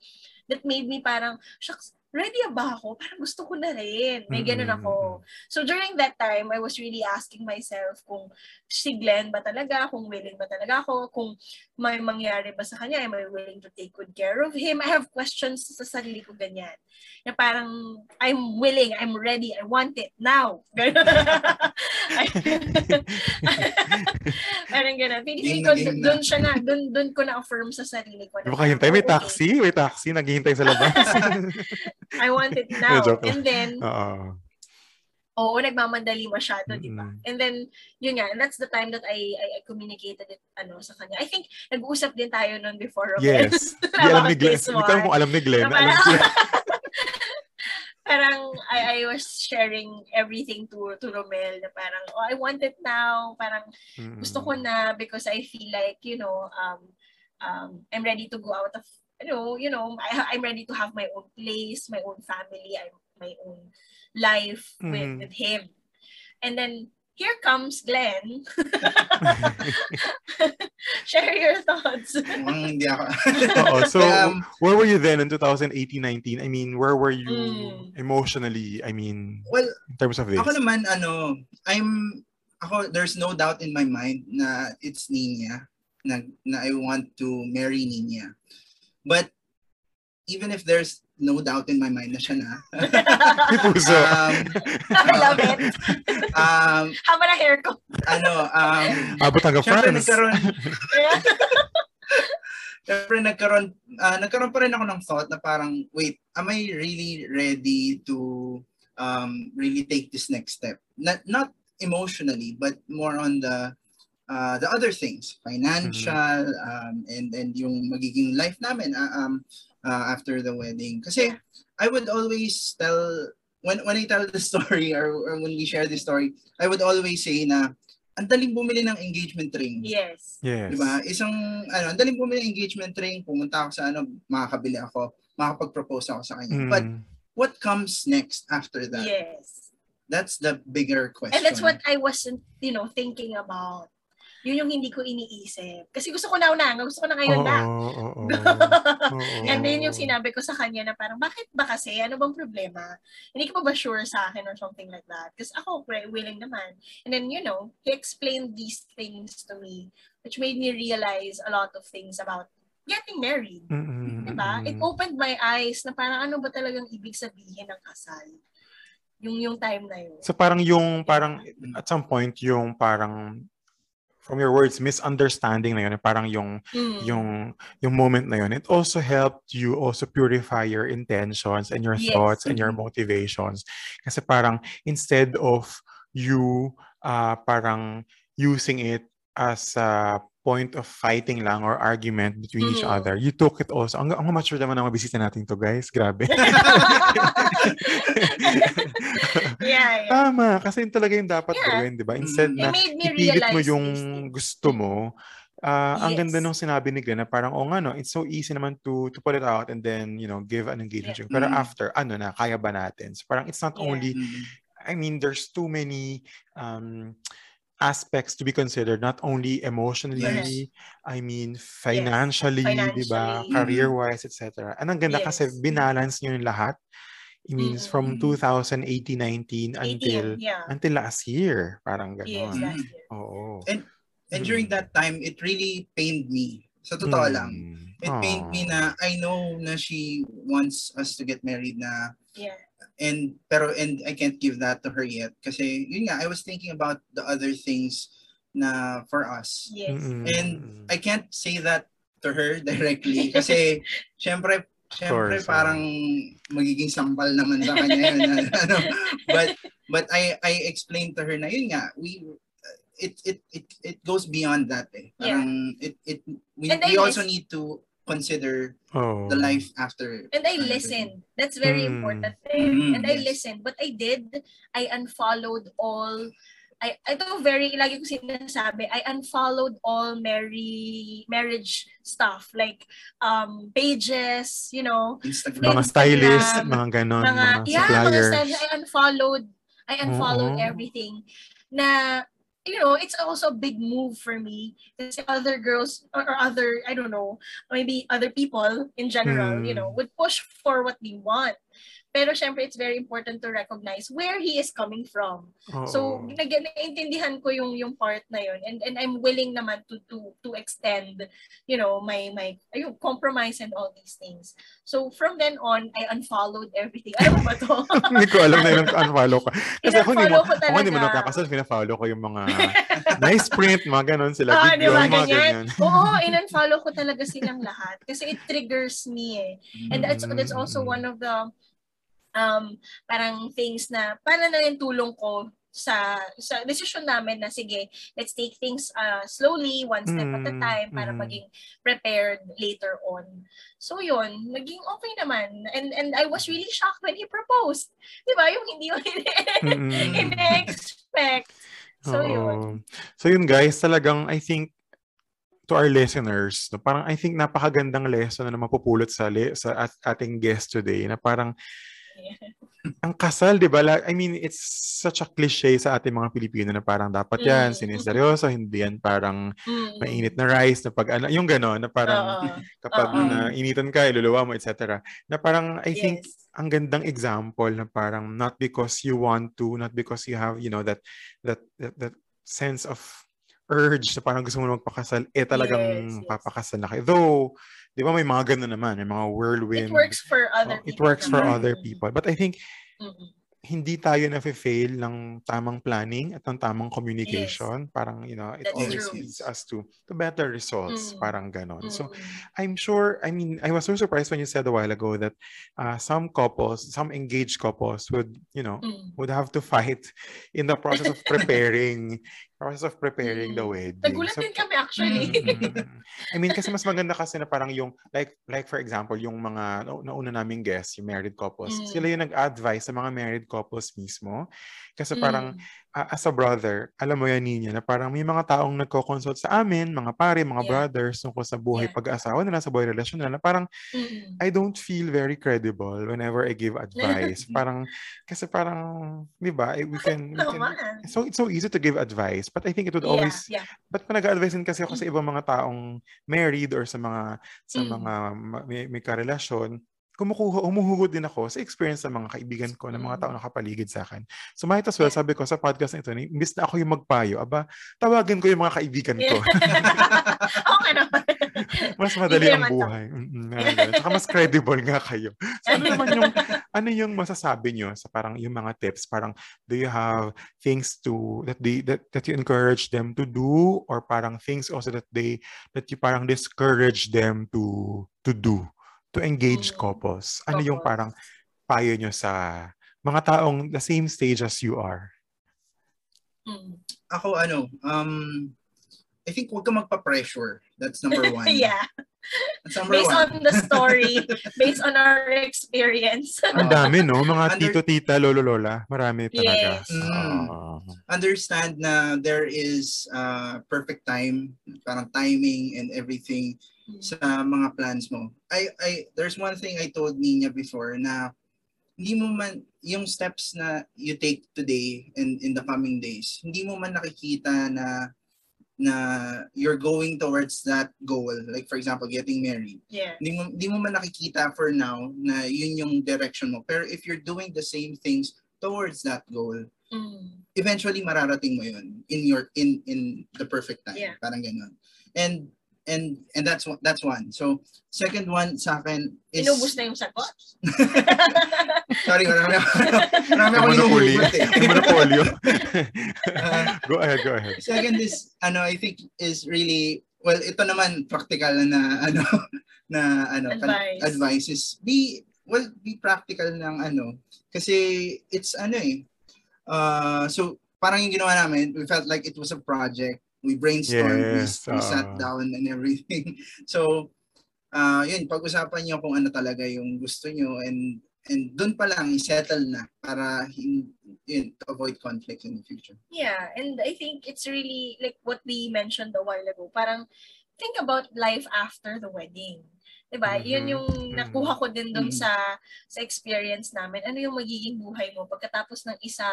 that made me parang shucks ready ba ako? Parang gusto ko na rin. May ganun ako. So during that time, I was really asking myself kung si Glenn ba talaga, kung willing ba talaga ako, kung may mangyari ba sa kanya, am I willing to take good care of him? I have questions sa sarili ko ganyan. Na parang, I'm willing, I'm ready, I want it now. Parang ganun. Feeling ko, doon siya na, doon, doon ko na-affirm sa sarili ko. Na ba kahintay? May taxi? May taxi? Naghihintay sa labas? I want it now. And then, Oo. oo, nagmamandali masyado, di ba? And then, yun nga, and that's the time that I, I, I communicated it ano, sa kanya. I think, nag-uusap din tayo noon before it. Yes. Di alam ni Glenn. Hindi ko alam one. kung alam ni Glenn. Na Alam parang, ko. parang I, I was sharing everything to to Romel na parang, oh, I want it now. Parang Mm. gusto ko na because I feel like, you know, um, um, I'm ready to go out of, you know, you know, I, I'm ready to have my own place, my own family, I, my own life with, Mhm. with him. And then, here comes Glenn. Share your thoughts. Mukhang hindi ako. Oo. So, Um, where were you then in 2018-19? I mean, where were you Mm. emotionally? I mean, well, in terms of this? Ako naman, ano, I'm, ako, there's no doubt in my mind na it's Nina, na, na I want to marry Nina. But, even if there's no doubt in my mind na siya na, um, I love it. um, Haba na hair ko. ano, um, Abot hanggang France. nagkaroon, syempre nagkaroon, ah, nagkaroon pa rin ako ng thought na parang, wait, am I really ready to um, really take this next step? Not, not emotionally, but more on the uh, the other things, financial, um, and and yung magiging life namin. Uh, um, uh, after the wedding. Kasi I would always tell when when I tell the story or, or when we share the story, I would always say na ang daling bumili ng engagement ring. Yes. Yes. 'Di ba? Isang ano, ang daling bumili ng engagement ring, pumunta ako sa ano, makakabili ako, makakapag-propose ako sa kanya. Mm. But what comes next after that? Yes. That's the bigger question. And that's what I wasn't, you know, thinking about. Yun yung hindi ko iniisip. Kasi gusto ko na una, gusto ko na ngayon na. And then yung sinabi ko sa kanya na parang, bakit ba kasi? Ano bang problema? Hindi ka pa ba sure sa akin or something like that? Kasi ako, willing naman. And then, you know, he explained these things to me, which made me realize a lot of things about getting married. Mm-mm, Diba? It opened my eyes na parang ano ba talagang ibig sabihin ng kasal. Yung yung time na yun. So parang yung parang at some point yung parang from your words misunderstanding na yun parang yung Mm. yung yung moment na yun it also helped you also purify your intentions and your Yes. thoughts and your Mhm. motivations kasi parang instead of you uh, parang using it as a point of fighting lang or argument between each Mhm. other you took it also ang, ang mature naman ang mga bisita natin to guys grabe yeah, yeah. Tama, kasi yun talaga yung dapat Yeah. gawin, di ba? Instead Mm. na ipilit mo yung gusto mo, ah, ang ganda Yes. nung sinabi ni Glenn na parang, oh nga no, it's so easy naman to to put it out and then, you know, give an engagement Yeah. Pero Mm. after, ano na, kaya ba natin? So parang it's not Yeah. only, Mm. I mean, there's too many um, aspects to be considered, not only emotionally, I mean, financially, di ba? Financially. Career-wise, etc. And ang ganda kasi Yes. binalance nyo yung lahat. It means from Mm-mm. 2018-19 until 18, yeah. until last year. Parang Yes, gano'n. last year. Oo. And during Mm. that time, it really pained me. Sa totoo lang. Mm. It pained me na I know na she wants us to get married na Yeah. And pero and I can't give that to her yet kasi yun nga I was thinking about the other things na for us. Yes. Mm-mm. And I can't say that to her directly kasi syempre syempre course, parang magiging sampal naman sa kanya yun. ano, but but I I explained to her na yun nga we it it it it goes beyond that eh. Parang it it we, And we also lis- need to consider Oh. the life after. And I listened. That's very Mm. important there. Mm, And I yes. listened. What I did, I unfollowed all I ito very lagi ko sinasabi, I unfollowed all marry marriage stuff like um pages, you know, Instagram. Mga stylist, mga ganon, mga, mga, yeah, mga suppliers. styles. I unfollowed I unfollowed Oo. everything na you know, it's also a big move for me kasi other girls or, or other, I don't know, maybe other people in general, you know, Hmm. would push for what they want. Pero syempre, it's very important to recognize where he is coming from. So, Oo. nag- naiintindihan ko yung yung part na yun and and I'm willing naman to to to extend, you know, my my ayun, compromise and all these things. So, from then on, I unfollowed everything. Ano ba to? hindi ko alam na yung unfollow ko. Kasi ako hindi mo, ako hindi mo nakakasal, pinafollow ko yung mga nice print, mga ganon sila. Ah, video, di ba, mga ganyan? ganyan. Oo, in-unfollow ko talaga silang lahat kasi it triggers me eh. And that's that's also one of the um parang things na para na yung tulong ko sa sa decision namin na sige, let's take things uh, slowly, one step at a Mm, time para mm. maging prepared later on. So yun, naging okay naman. And and I was really shocked when he proposed. 'Di ba? Yung hindi ko Mm-mm. in-expect. So Oo. yun. So yun guys, talagang I think to our listeners, no, parang I think napakagandang lesson na mapupulot sa li- sa at, ating guest today na parang ang kasal, 'di ba? I mean, it's such a cliche sa ating mga Pilipino na parang dapat 'yan, Mm. siniseryoso, hindi yan parang Mm. mainit na rice na pag ano, yung gano'n na parang Oo. kapag Oo. na initan ka, iluluwa mo, etc. Na parang I think Yes. ang gandang example na parang not because you want to, not because you have, you know, that that that, that sense of urge na parang gusto mo na magpakasal, eh talagang Yes, yes. papakasal na kayo. Though, di ba may mga ganun naman, may mga whirlwind. It works for other Oh, it people. works for other people. But I think Mm-mm. hindi tayo na-fail ng tamang planning at ng tamang communication. Parang, you know, it That's always true. leads us to, to better results. Mm. Parang ganon. So, Mm-mm. I'm sure, I mean, I was so surprised when you said a while ago that uh, some couples, some engaged couples would, you know, Mm. would have to fight in the process of preparing process of preparing the Mm. wedding. Nagulat So, din kami actually. Mm. I mean, kasi mas maganda kasi na parang yung, like, like for example, yung mga na- nauna naming guests, yung married couples, Mm. sila yung nag-advise sa mga married couples mismo. Kasi parang, Mm. ah, as a brother, alam mo yan, Ninya, na parang may mga taong nagko-consult sa amin, mga pare, mga Yeah. brothers, tungkol sa buhay Yeah. pag-asawa nila, sa buhay relasyon nila, na parang, Mm. I don't feel very credible whenever I give advice. parang, kasi parang, di ba, eh, we can, we can so it's so easy to give advice, but I think it would Yeah, always yeah. But pa nag-advise kasi ako sa ibang mga taong married or sa mga sa Mm. mga ma- may, may karelasyon, kumukuha, humuhugot din ako sa experience ng mga kaibigan ko, ng mga Mm. taong nakapaligid sa akin. So might as well, sabi ko sa podcast na ito, imbis na ako yung magpayo, aba, tawagan ko yung mga kaibigan ko. okay naman. mas madali ang buhay. Tsaka mas credible nga kayo. So ano naman yung, ano yung masasabi nyo sa parang yung mga tips? Parang, do you have things to, that they, that, that you encourage them to do? Or parang things also that they, that you parang discourage them to, to do? To engage Mm. couples? Ano yung Couples. parang payo nyo sa mga taong the same stage as you are? Mm. Ako ano, um, I think huwag ka magpa-pressure. That's number one. yeah. That's number Based one. on the story, based on our experience. Ang dami, no? Mga Under- tito, tita, lolo, lola. Marami talaga. Yes. Mm. Oo. Understand na there is uh, perfect time, parang timing and everything sa mga plans mo. I I there's one thing I told Nina before na hindi mo man yung steps na you take today and in the coming days, hindi mo man nakikita na na you're going towards that goal. Like for example, getting married. Yeah. Hindi mo hindi mo man nakikita for now na yun yung direction mo. Pero if you're doing the same things towards that goal, Mm. eventually mararating mo yun in your in in the perfect time Yeah. parang ganun and and and that's one that's one so second one sa akin is Inubos na yung sagot. sorry marami ako marami ako Yung monopolyo. Go ahead, go ahead. second is ano I think is really well ito naman practical na ano na ano kan- Advice. advice is be well be practical ng ano kasi it's ano eh uh, so parang yung ginawa namin we felt like it was a project we brainstormed Yes, we, we sat down and everything so uh, yun pag-usapan niyo kung ano talaga yung gusto niyo and and doon pa lang settle na para hin, yun, to avoid conflict in the future Yeah, and I think it's really like what we mentioned a while ago. Parang think about life after the wedding. 'Di ba? Yun yung Mhm. nakuha ko din dun Mhm. sa sa experience namin. Ano yung magiging buhay mo pagkatapos ng isa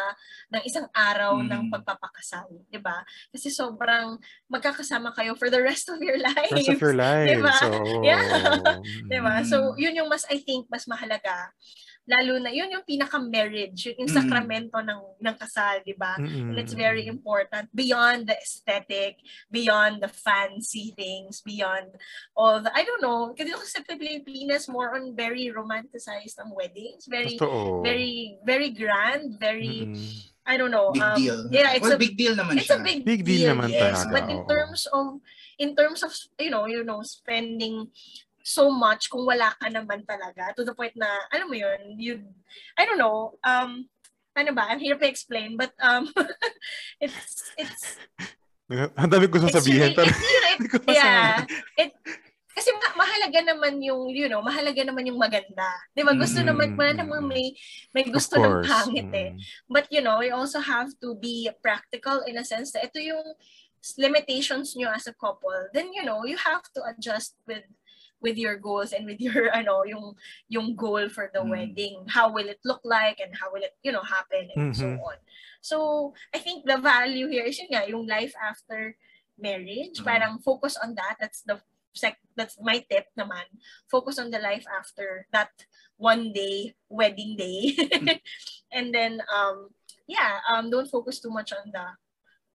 ng isang araw ng Mhm. pagpapakasal, 'di ba? Kasi sobrang magkakasama kayo for the rest of your life. Rest of your life. Diba? So, Yeah. 'Di ba? So, yun yung mas I think mas mahalaga. Lalo na yun yung pinaka marriage, yun yung Mm. sakramento ng ng kasal, 'di ba? And it's very important beyond the aesthetic, beyond the fancy things, beyond all the, I don't know, kasi sa Pilipinas more on very romanticized ang weddings, very, Totoo. very, very grand, very, Mm-mm. I don't know. big um, deal Yeah, it's well a big deal naman it's siya a big, Big deal naman yes. talaga, But in terms of in terms of you know, you know, spending so much kung wala ka naman talaga to the point na alam mo yun, you I don't know, um ano ba, I'm here to explain but um it's it's Ang dami gusto it's sabihin. really, you know, it, ko yeah, it kasi ma- mahalaga naman yung, you know, mahalaga naman yung maganda. Di ba? Gusto Mm, naman, wala namang may, may gusto ng pangit eh. Mm. But you know, you also have to be practical in a sense that ito yung limitations nyo as a couple. Then you know, you have to adjust with with your goals and with your ano yung yung goal for the Mm. wedding. How will it look like and how will it, you know, happen and so Mhm. on. So, I think the value here is yun nga, yung life after marriage. Mm. Parang focus on that. That's the sec that's my tip naman. Focus on the life after that one day wedding day. and then um yeah, um don't focus too much on the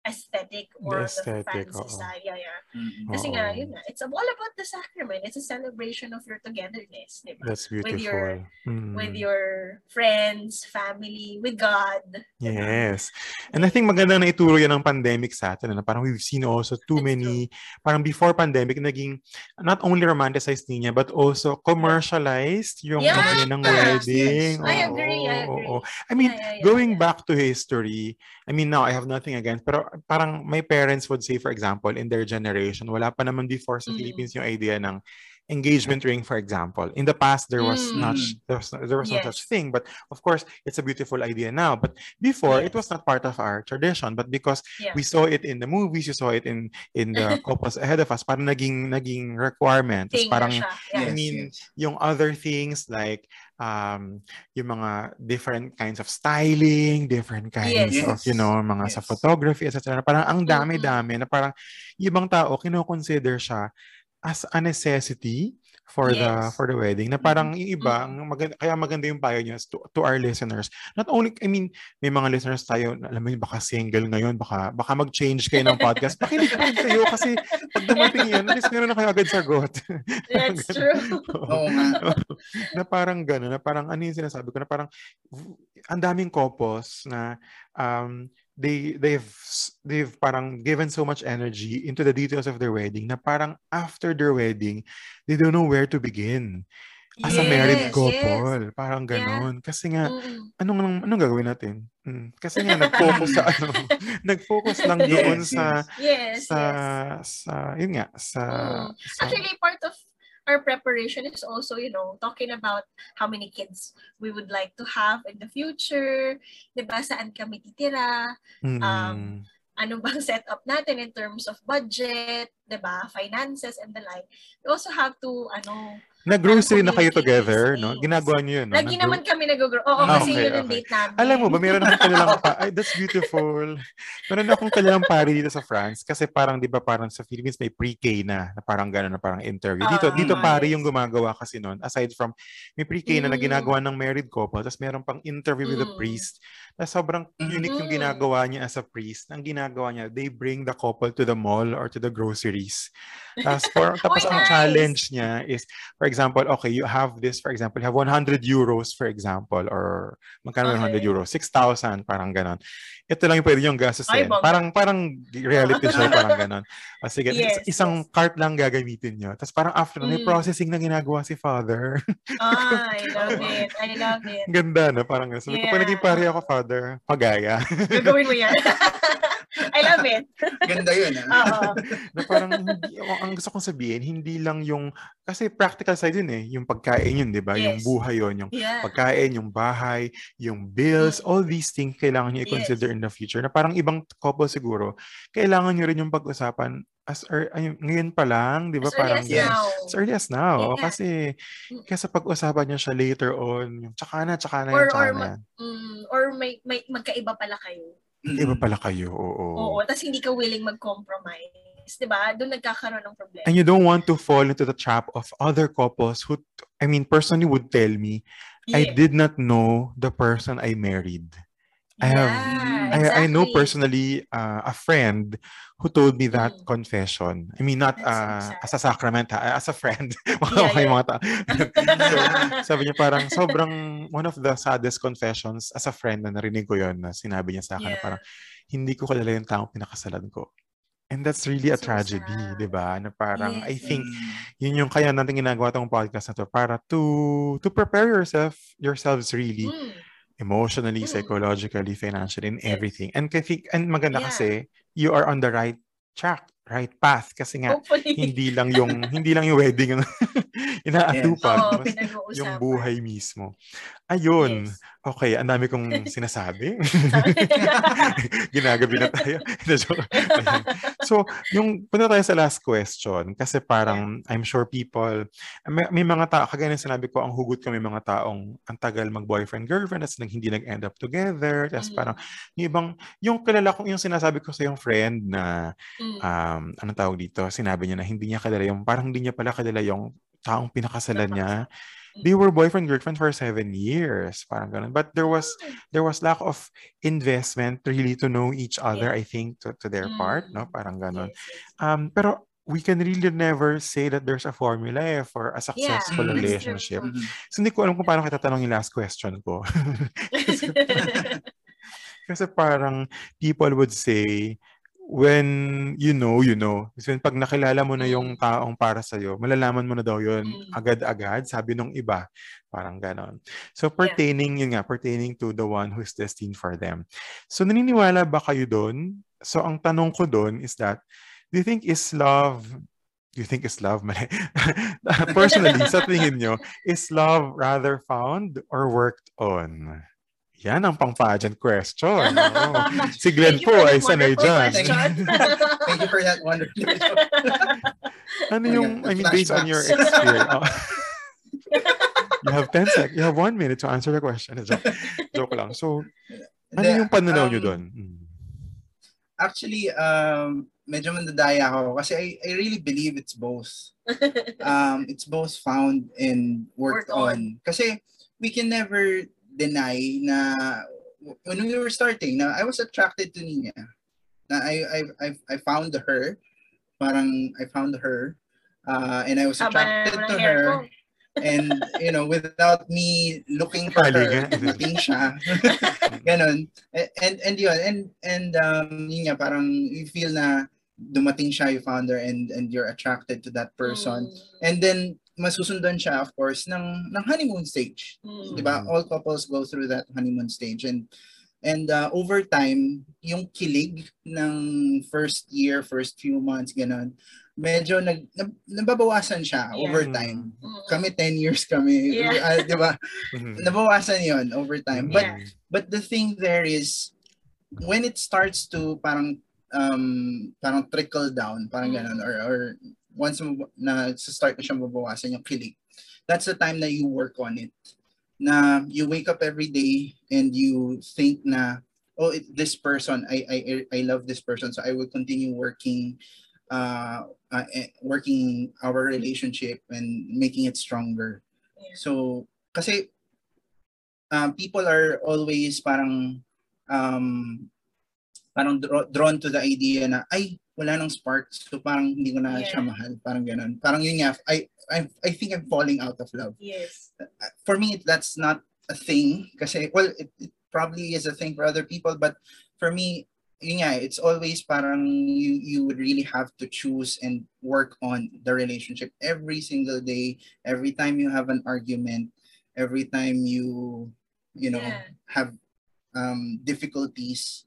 aesthetic or the, aesthetic, fancy oo. side. Yeah, yeah. Mhm. Kasi nga, yun nga, it's all about the sacrament. It's a celebration of your togetherness, di ba? That's beautiful. With your- Mm. With your friends, family, with God. Yes. And I think maganda na ituro yan ng pandemic sa atin. Na parang we've seen also too That's many, parang before pandemic, naging not only romanticized niya, but also commercialized yung Yeah. idea ng wedding. yes. I agree, I oo, agree. oo. I mean, Yeah, yeah, yeah, going yeah. back to history, I mean, now I have nothing against, pero parang my parents would say, for example, in their generation, wala pa naman before sa Mm. Philippines yung idea ng engagement ring, for example. In the past, there was Mm. not there was, there was no Yes. such thing. But of course, it's a beautiful idea now. But before, it Yes. was not part of our tradition. But because Yeah. we saw it in the movies, you saw it in in the couples ahead of us, parang naging naging requirement. Thing parang siya. I mean, yung other things like um yung mga different kinds of styling, different kinds Yes. of, you know, mga sa Yes. photography, etc. Parang ang dami-dami na parang ibang tao kino-consider siya as a necessity for the Yes. for the wedding na parang yung iba ang maganda, kaya maganda yung payo niya to, to our listeners not only I mean may mga listeners tayo na alam mo yun baka single ngayon baka baka mag-change kayo ng podcast pakinig pa rin kayo kasi pag dumating yan at least meron na kayo agad sagot That's true. Nga. na parang gano'n, na parang ano yung sinasabi ko, na parang ang daming couples na um, they they've they've parang given so much energy into the details of their wedding na parang after their wedding they don't know where to begin as a married Yes, couple parang Yeah. ganon kasi nga Mm-mm. anong anong, anong gagawin natin Mm, kasi nga nag-focus sa ano nag-focus lang Yes, doon sa yes. Yes, sa yes. sa yun nga sa, Mm. sa Actually, part of our preparation is also, you know, talking about how many kids we would like to have in the future, 'di ba? Saan kami titira, Mm. um, ano bang setup natin in terms of budget, 'di ba? Finances and the like. We also have to ano, Nag-grocery na kayo together, no? Ginagawa niyo yun, no? lagi naman kami nag-grow. Oo, Ah, kasi okay, yun yung okay. date namin. Alam mo ba, meron akong kanilang pa- ay, that's beautiful. Meron akong kanilang pari dito sa France kasi parang 'di ba parang sa Philippines may pre-K na, na parang gano'n na parang interview. Dito Ah, dito mm, pari yes. yung gumagawa kasi noon aside from may pre-K na, na Mm. ginagawa ng married couple, tapos meron pang interview with the Mm. priest. Na sobrang unique yung Mm. ginagawa niya as a priest. Ang ginagawa niya, they bring the couple to the mall or to the groceries. Tapos, for, tapos ang nice! challenge niya is, for example, okay, you have this, for example, you have 100 euros, for example, or magkano yung 100 Okay. euros? 6,000, parang ganon. Ito lang yung pwede yung gastusin. Parang, parang reality show, parang ganon. O sige, Yes, is- isang cart lang gagamitin nyo. Tapos parang after, may Mm. processing na ginagawa si father. Ah, I love it. I love it. Ganda, no? Parang sabi ko, pag Yeah. naging pare ako, father, pagaya. Gagawin mo yan. I love it. Ganda yun, ah. Oo. na parang hindi, ang gusto kong sabihin, hindi lang yung, kasi practical side yun eh, yung pagkain yun, di ba? Yung Yes. buhay yun, yung Yeah. pagkain, yung bahay, yung bills, Mm. all these things kailangan nyo i-consider Yes. in the future. Na parang ibang couple siguro, kailangan nyo rin yung pag-usapan as ear- ay, ngayon pa lang, di ba? As early Parang as Yes. now. as early as now. Yeah. Kasi, Mm. kasi pag-usapan nyo siya later on, yung tsaka na, tsaka na, Or- yung tsaka or na. mag- Mm, or may, may magkaiba pala kayo. Iba Mm. pala kayo, oo. Oo, tapos hindi ka willing mag-compromise. 'Di ba? Doon nagkakaroon ng problema. And you don't want to fall into the trap of other couples who, I mean, personally would tell me, I Yeah. did not know the person I married. I have, Yeah, I, I know exactly. personally uh, a friend who told me that Mm. confession. I mean, not so uh, sad. as a sacrament, ha, as a friend. Yeah, yeah. mga ta- so, sabi niya parang sobrang one of the saddest confessions as a friend na narinig ko yon na sinabi niya sa akin na Yeah. parang hindi ko kilala yung taong pinakasalan ko. And that's really a So tragedy, di ba? Na parang, I Yes. think, yun yung kaya natin ginagawa tong podcast na to para to to prepare yourself yourselves really Mm. Emotionally, Mm. psychologically, financially, Yes. everything. And kasi and maganda Yeah. kasi you are on the right track, right path kasi nga Hopefully. hindi lang yung hindi lang yung wedding ang inaatupag, mas pinag-uusapan. yung buhay mismo. Ayun. Yes. Okay, ang dami kong sinasabi. Ginagabi na tayo. So, yung punta tayo sa last question kasi parang I'm sure people may, may mga tao kagaya ng sinabi ko ang hugot ko may mga taong ang tagal mag-boyfriend girlfriend at hindi nag-end up together. Tapos Mm. parang yung ibang yung kilala ko yung sinasabi ko sa yung friend na Mm. Um anong tawag dito, sinabi niya na hindi niya kilala yung parang hindi niya pala kilala yung taong pinakasalan niya. They were boyfriend girlfriend for seven years, parang ganun. But there was there was lack of investment really to know each other, I think, to, to their part, no? Mm. Parang ganun. Um, pero we can really never say that there's a formula eh, for a successful Mm. relationship. Mm. So hindi ko alam kung paano kita tanong yung last question ko. Kasi parang people would say, when you know, you know. Kasi pag nakilala mo na yung Mm. taong para sa'yo, malalaman mo na daw yun Mm. agad-agad, sabi nung iba. Parang ganon. So pertaining, yun nga, pertaining to the one who's destined for them. So naniniwala ba kayo doon so ang tanong ko doon is that, do you think is love, do you think is love, mali? Personally, sa tingin nyo, is love rather found or worked on? Yan ang pang-pageant question. Oh. Si Glenn po ay sanay dyan. Thank you for that wonderful Ano yung, I mean, based on your experience. Oh. you have 10 seconds. You have one minute to answer the question. Joke, joke lang. So, ano yung pananaw um, nyo doon? Hmm. Actually, um, medyo mandadaya ako kasi I, I really believe it's both. um, it's both found and worked, worked on. on. Kasi we can never deny na when we were starting, na I was attracted to Nina. Na I I I, I found her, parang I found her, uh, and I was attracted to her. and you know without me looking for her dumating siya ganon and and yun and and um yun nga, parang you feel na dumating siya you found her and and you're attracted to that person mm. and then masusundan siya, of course, ng, ng honeymoon stage. Mm. Di ba? All couples go through that honeymoon stage. And and uh, over time, yung kilig ng first year, first few months, ganun, medyo nag, nababawasan siya yeah. over time. Mm. Kami 10 years kami, yeah. uh, 'di ba? Nabawasan 'yon over time. But yeah. but the thing there is when it starts to parang um parang trickle down, parang mm. ganun or or once na start na siyang mabawasan yung kilig, that's the time na you work on it. Na you wake up every day and you think na, oh, it, this person, I, I, I love this person, so I will continue working, uh, uh, eh, working our relationship and making it stronger. So, kasi um, people are always parang um, parang drawn to the idea na ay wala nang spark. So parang hindi ko na yeah. siya mahal. Parang ganun. Parang yun nga, I, I, I think I'm falling out of love. Yes. For me, that's not a thing. Kasi, well, it, it probably is a thing for other people. But for me, yun nga, it's always parang you, you would really have to choose and work on the relationship every single day. Every time you have an argument, every time you, you know, yeah. have um, difficulties.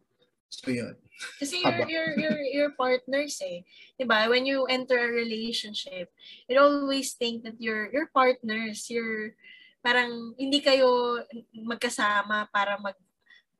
So yun. Kasi your, your, your, your partners eh. Diba? When you enter a relationship, you always think that your, your partners, your, parang hindi kayo magkasama para mag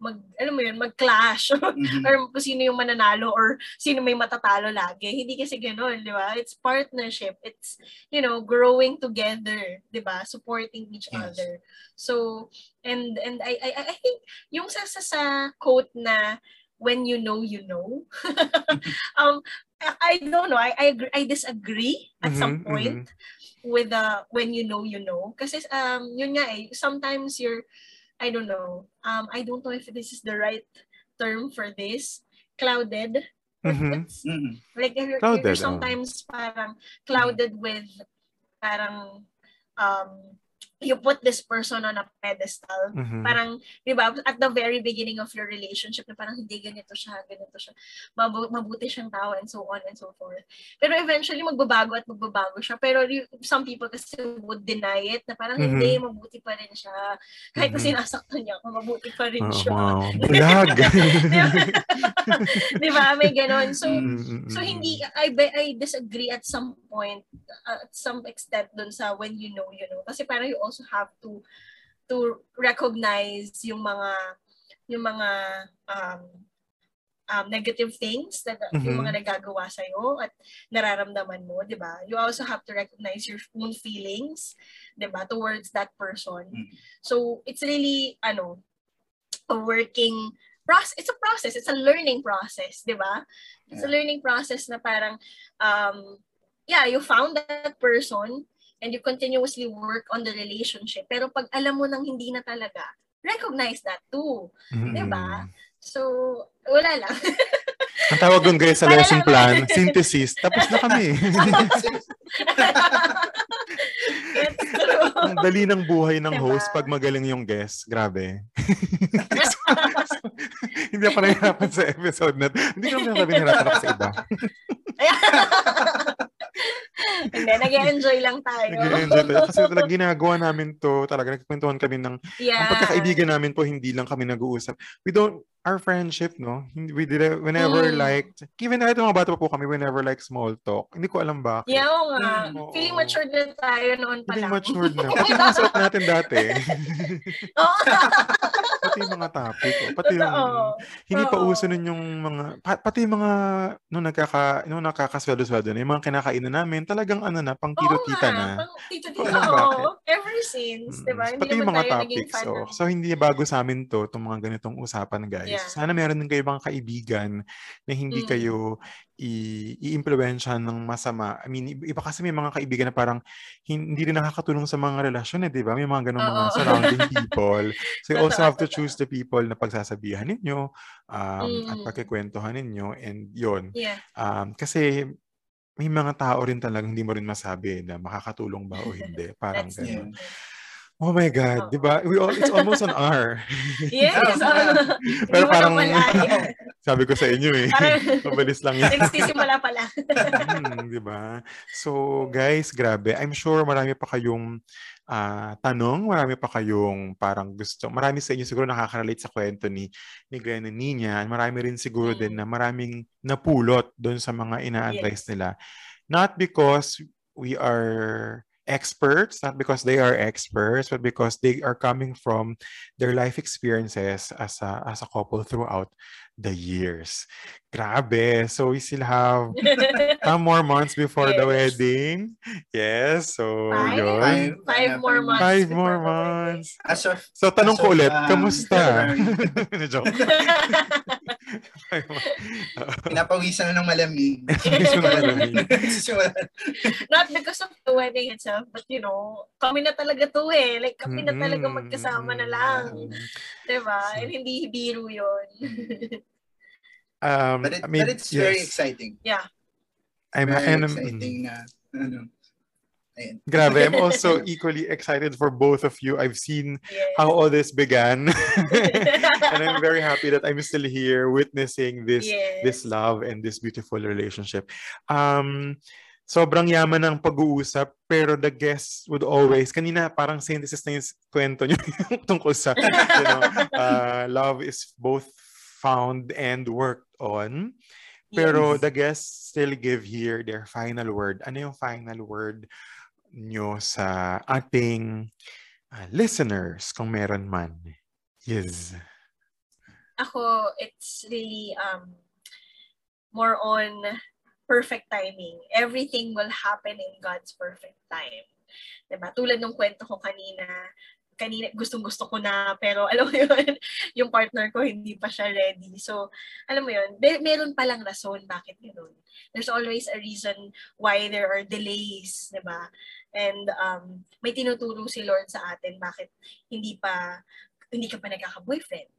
mag ano mo yun, mag-clash mm-hmm. or kung sino yung mananalo or sino may matatalo lagi. Hindi kasi ganoon, di ba? It's partnership. It's, you know, growing together, di ba? Supporting each yes. other. So, and and I, I I think yung sa sa, sa quote na when you know you know um I, I don't know I I, agree, I disagree at mm-hmm, some point mm-hmm. with uh when you know you know kasi um yun nga eh sometimes you're I don't know um I don't know if this is the right term for this clouded mm-hmm. mm-hmm. like you're, clouded, you're oh. sometimes oh. parang clouded with parang um you put this person on a pedestal. Mm-hmm. Parang, di ba, at the very beginning of your relationship, na parang hindi ganito siya, ganito siya, mabu- mabuti siyang tao, and so on and so forth. Pero eventually, magbabago at magbabago siya. Pero some people kasi would deny it, na parang mm-hmm. hindi, mabuti pa rin siya. Kahit mm-hmm. na sinasaktan niya ako, mabuti pa rin oh, siya. Wow. Bulag! di ba? May ganon. So, mm-hmm. so hindi, I, I disagree at some point, uh, at some extent dun sa when you know, you know. Kasi parang you also also have to to recognize yung mga yung mga um, um, negative things that mm-hmm. yung mga nagagawa sa iyo at nararamdaman mo, 'di ba? You also have to recognize your own feelings, 'di ba, towards that person. Mm-hmm. So, it's really ano, a working process. It's a process. It's a learning process, 'di ba? It's a learning process na parang um yeah, you found that person and you continuously work on the relationship. Pero pag alam mo nang hindi na talaga, recognize that too. Mm-hmm. 'Di ba? So, wala lang. Ang tawag doon guys sa lesson plan, synthesis. Tapos na kami. Ang dali ng buhay ng diba? host pag magaling yung guest. Grabe. hindi ako nahihirapan sa episode na. Hindi ko nahihirapan ako sa iba. Hindi, nag-enjoy lang tayo. Nag-enjoy tayo. Kasi talaga ginagawa namin to. Talaga nagkwentuhan kami ng... Yeah. Ang pagkakaibigan namin po, hindi lang kami nag-uusap. We don't... Our friendship, no? Hindi- We did it whenever Mm. like... Even kahit mga bata pa po kami, whenever like small talk. Hindi ko alam bakit. Yeah, oo nga. Mm, oo. Feeling matured na tayo noon pa Feeling lang. matured na. Pati yung suot natin dati. Oo. pati yung mga topic. oh. Pati yung... Hindi pa uso nun yung mga... pa- pati yung mga... Nung, nagkaka, nung nakakasweldo-sweldo na, yung mga kinakainan namin, talagang ano na, pang tito-tita na. pang tito Ko tita. alam bakit. Oo. Ever since, Mm, di ba? Hindi Pati yung mga topics. Oh. So, hindi bago sa amin to, itong mga ganitong usapan, guys. Yeah. Sana meron din kayo mga kaibigan na hindi Mm. kayo i- i-impluensyahan ng masama. I mean, iba kasi may mga kaibigan na parang hindi rin nakakatulong sa mga relasyon, eh, di ba? May mga ganong mga surrounding people. So, you also have to choose the people na pagsasabihan ninyo um, at Mm. pagkikwentuhan ninyo. And yon Yeah. Um, kasi may mga tao rin talagang hindi mo rin masabi na makakatulong ba o hindi. Parang ganun. Oh my God, Oo. di ba? We all, it's almost an hour. Yes. Oo. Pero parang-. Sabi ko sa inyo eh. Parang, Mabilis lang yan. nagsisimula pa lang. Hmm, di ba? So, guys, grabe. I'm sure marami pa kayong ah, tanong, marami pa kayong parang gusto. Marami sa inyo siguro nakaka-relate sa kwento ni, ni Glenn and Nina. Marami rin siguro Mm. din na maraming napulot doon sa mga ina-advise nila. Not because we are experts, not because they are experts, but because they are coming from their life experiences as a, as a couple throughout the years. Grabe. So we still have some more months before the Yes. wedding. Yes. So, Five? yun. Five, Five more months. Five more the months. As of, So, tanong As ko ulit, um, kamusta? Joke. Pinapawisan na ng malamig. Not because of the wedding itself, but you know, kami na talaga to eh. Like, kami na talaga Mm, magkasama na lang. mm. Diba? So- And hindi biro yun. Um, But, it, I mean, but it's very yes. exciting. I'm, Very and, um, exciting na, ano, ayun. Grabe, I'm also equally excited for both of you. I've seen yes. how all this began. and I'm very happy that I'm still here witnessing this yes. this love and this beautiful relationship. Um sobrang yaman ng pag-uusap pero the guests would always kanina parang synthesis na yung kwento niyo tungkol sa you know, uh, love is both found and worked on. Pero Yes. the guests still give here their final word. Ano yung final word nyo sa ating uh, listeners kung meron man? Yes. Ako, it's really um more on perfect timing. Everything will happen in God's perfect time. Diba? Tulad ng kwento ko kanina, kanina gustong-gusto ko na, pero alam mo yun, yung partner ko hindi pa siya ready. So, alam mo yun, may, meron palang rason bakit yun. There's always a reason why there are delays, di ba? And um, may tinuturo si Lord sa atin bakit hindi pa, hindi ka pa nagkaka-boyfriend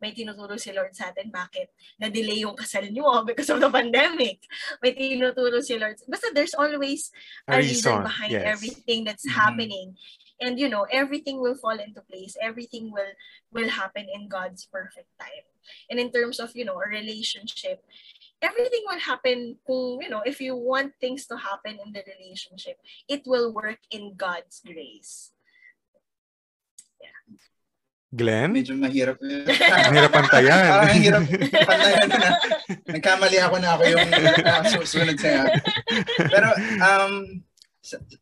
may tinuturo si Lord sa atin bakit na-delay yung kasal niyo because of the pandemic. May tinuturo si Lord. Basta there's always a, A reason, reason, behind yes. everything that's Mhm. happening. And you know, everything will fall into place. Everything will will happen in God's perfect time. And in terms of, you know, a relationship, everything will happen kung, you know, if you want things to happen in the relationship, it will work in God's grace. Glenn? Medyo mahirap yun. Mahirap pantayan. Parang ang hirap pantayan na. Nagkamali ako na ako yung susunod sa'yo. Pero, um,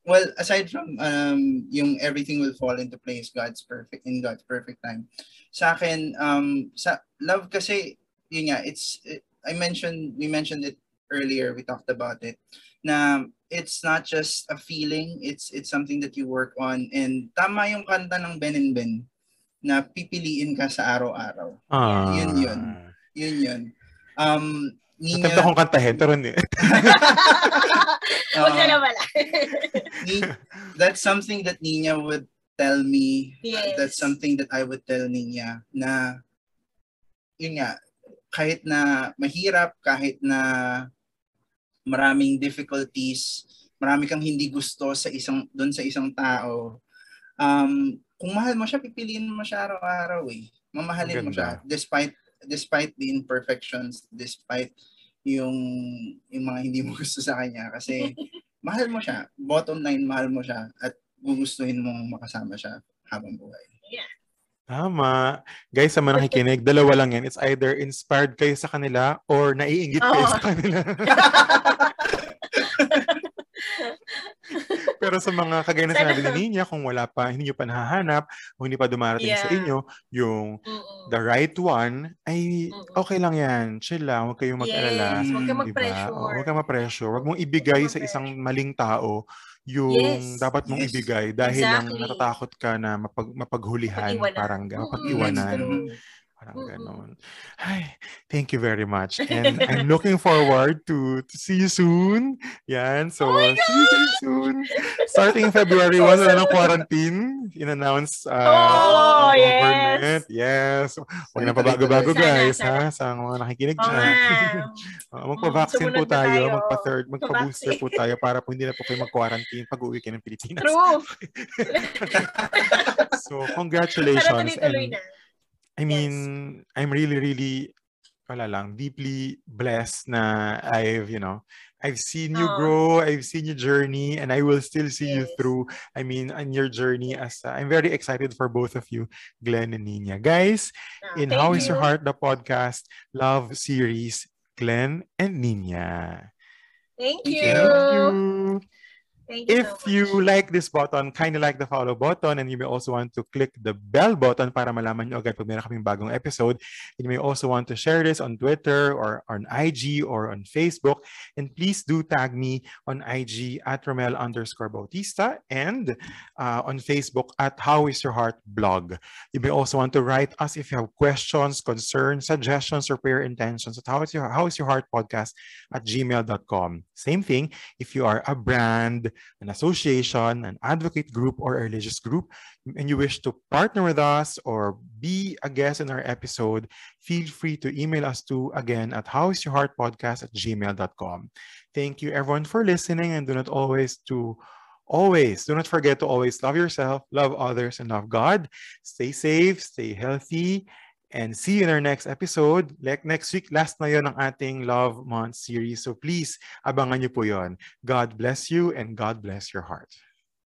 well, aside from um, yung everything will fall into place, God's perfect, in God's perfect time. Sa akin, um, sa love kasi, yun nga, it's, it, I mentioned, we mentioned it earlier, we talked about it, na it's not just a feeling, it's it's something that you work on. And tama yung kanta ng Ben and Ben, na pipiliin ka sa araw-araw. Ah. Yun yun. Yun yun. Um, Nina, Natanda kong kantahin, pero hindi. Huwag na uh, na pala. Ni- that's something that Nina would tell me. Yes. That's something that I would tell Nina na yun nga, kahit na mahirap, kahit na maraming difficulties, marami kang hindi gusto sa isang doon sa isang tao. Um, kung mahal mo siya, pipiliin mo siya araw-araw eh. Mamahalin mo siya despite despite the imperfections, despite yung yung mga hindi mo gusto sa kanya kasi mahal mo siya. Bottom line, mahal mo siya at gugustuhin mong makasama siya habang buhay. Tama. Guys, sa mga nakikinig, dalawa lang yan. It's either inspired kayo sa kanila or naiingit kayo Oo. sa kanila. Pero sa mga kagaya na sinabi ni Ninya, kung wala pa, hindi nyo pa nahahanap, o hindi pa dumarating sa Yeah. inyo, yung Mm-mm. the right one, ay Mm-mm. okay lang yan. Chill lang, huwag kayong mag-alala. Yes, huwag ka Mm, mag-pressure. Diba? Huwag kang ma-pressure. Huwag mong ibigay sa isang maling tao yung Yes. dapat mong Yes. ibigay dahil lang Exactly. natatakot ka na mapag, mapaghulihan, Pag-iwanan. parang Mm-mm, mapag-iwanan. Parang Mm-mm. ganon. Ay, thank you very much. And I'm looking forward to to see you soon. Yan. So, Oh see you, soon. Starting February 1, wala ng quarantine. In-announce uh, Oh, ng yes. government. Yes. Huwag na Sana pabago-bago tuloy-tuloy. guys, Sana, ha? Sa mga nakikinig Oo dyan. Uh, magpa-vaccine po sumunod na tayo, tayo. magpa-third, magpa-booster po tayo para po hindi na po kayo mag-quarantine pag uwi kayo ng Pilipinas. True. So, Sana congratulations. tuloy-tuloy And na. I mean, I'm really, really, wala lang, deeply blessed na I've, you know, I've seen you Oo. grow, I've seen your journey, and I will still see you Yes. through, I mean, on your journey as, uh, I'm very excited for both of you, Glenn and Nina. Guys, Ah, in How Is Your you. Heart, the podcast, love series, Glenn and Nina. Thank Thank you. you. Thank you. Thank you If so you like this button, kind of like the follow button, and you may also want to click the bell button para malaman nyo agad pag meron kaming bagong episode. And you may also want to share this on Twitter or on IG or on Facebook. And please do tag me on IG at Romel underscore Bautista and uh, on Facebook at How Is Your Heart blog. You may also want to write us if you have questions, concerns, suggestions, or prayer intentions at How Is Your, How Is Your Heart podcast at gmail.com. Same thing if you are a brand, an association, an advocate group, or a religious group, and you wish to partner with us or be a guest in our episode, feel free to email us to again at howisyourheartpodcast at gmail.com. Thank you everyone for listening and do not always to always do not forget to always love yourself, love others, and love God. Stay safe, stay healthy, and see you in our next episode. Like next week, last na yon ng ating Love Month series. So please, abangan niyo po yon. God bless you and God bless your heart.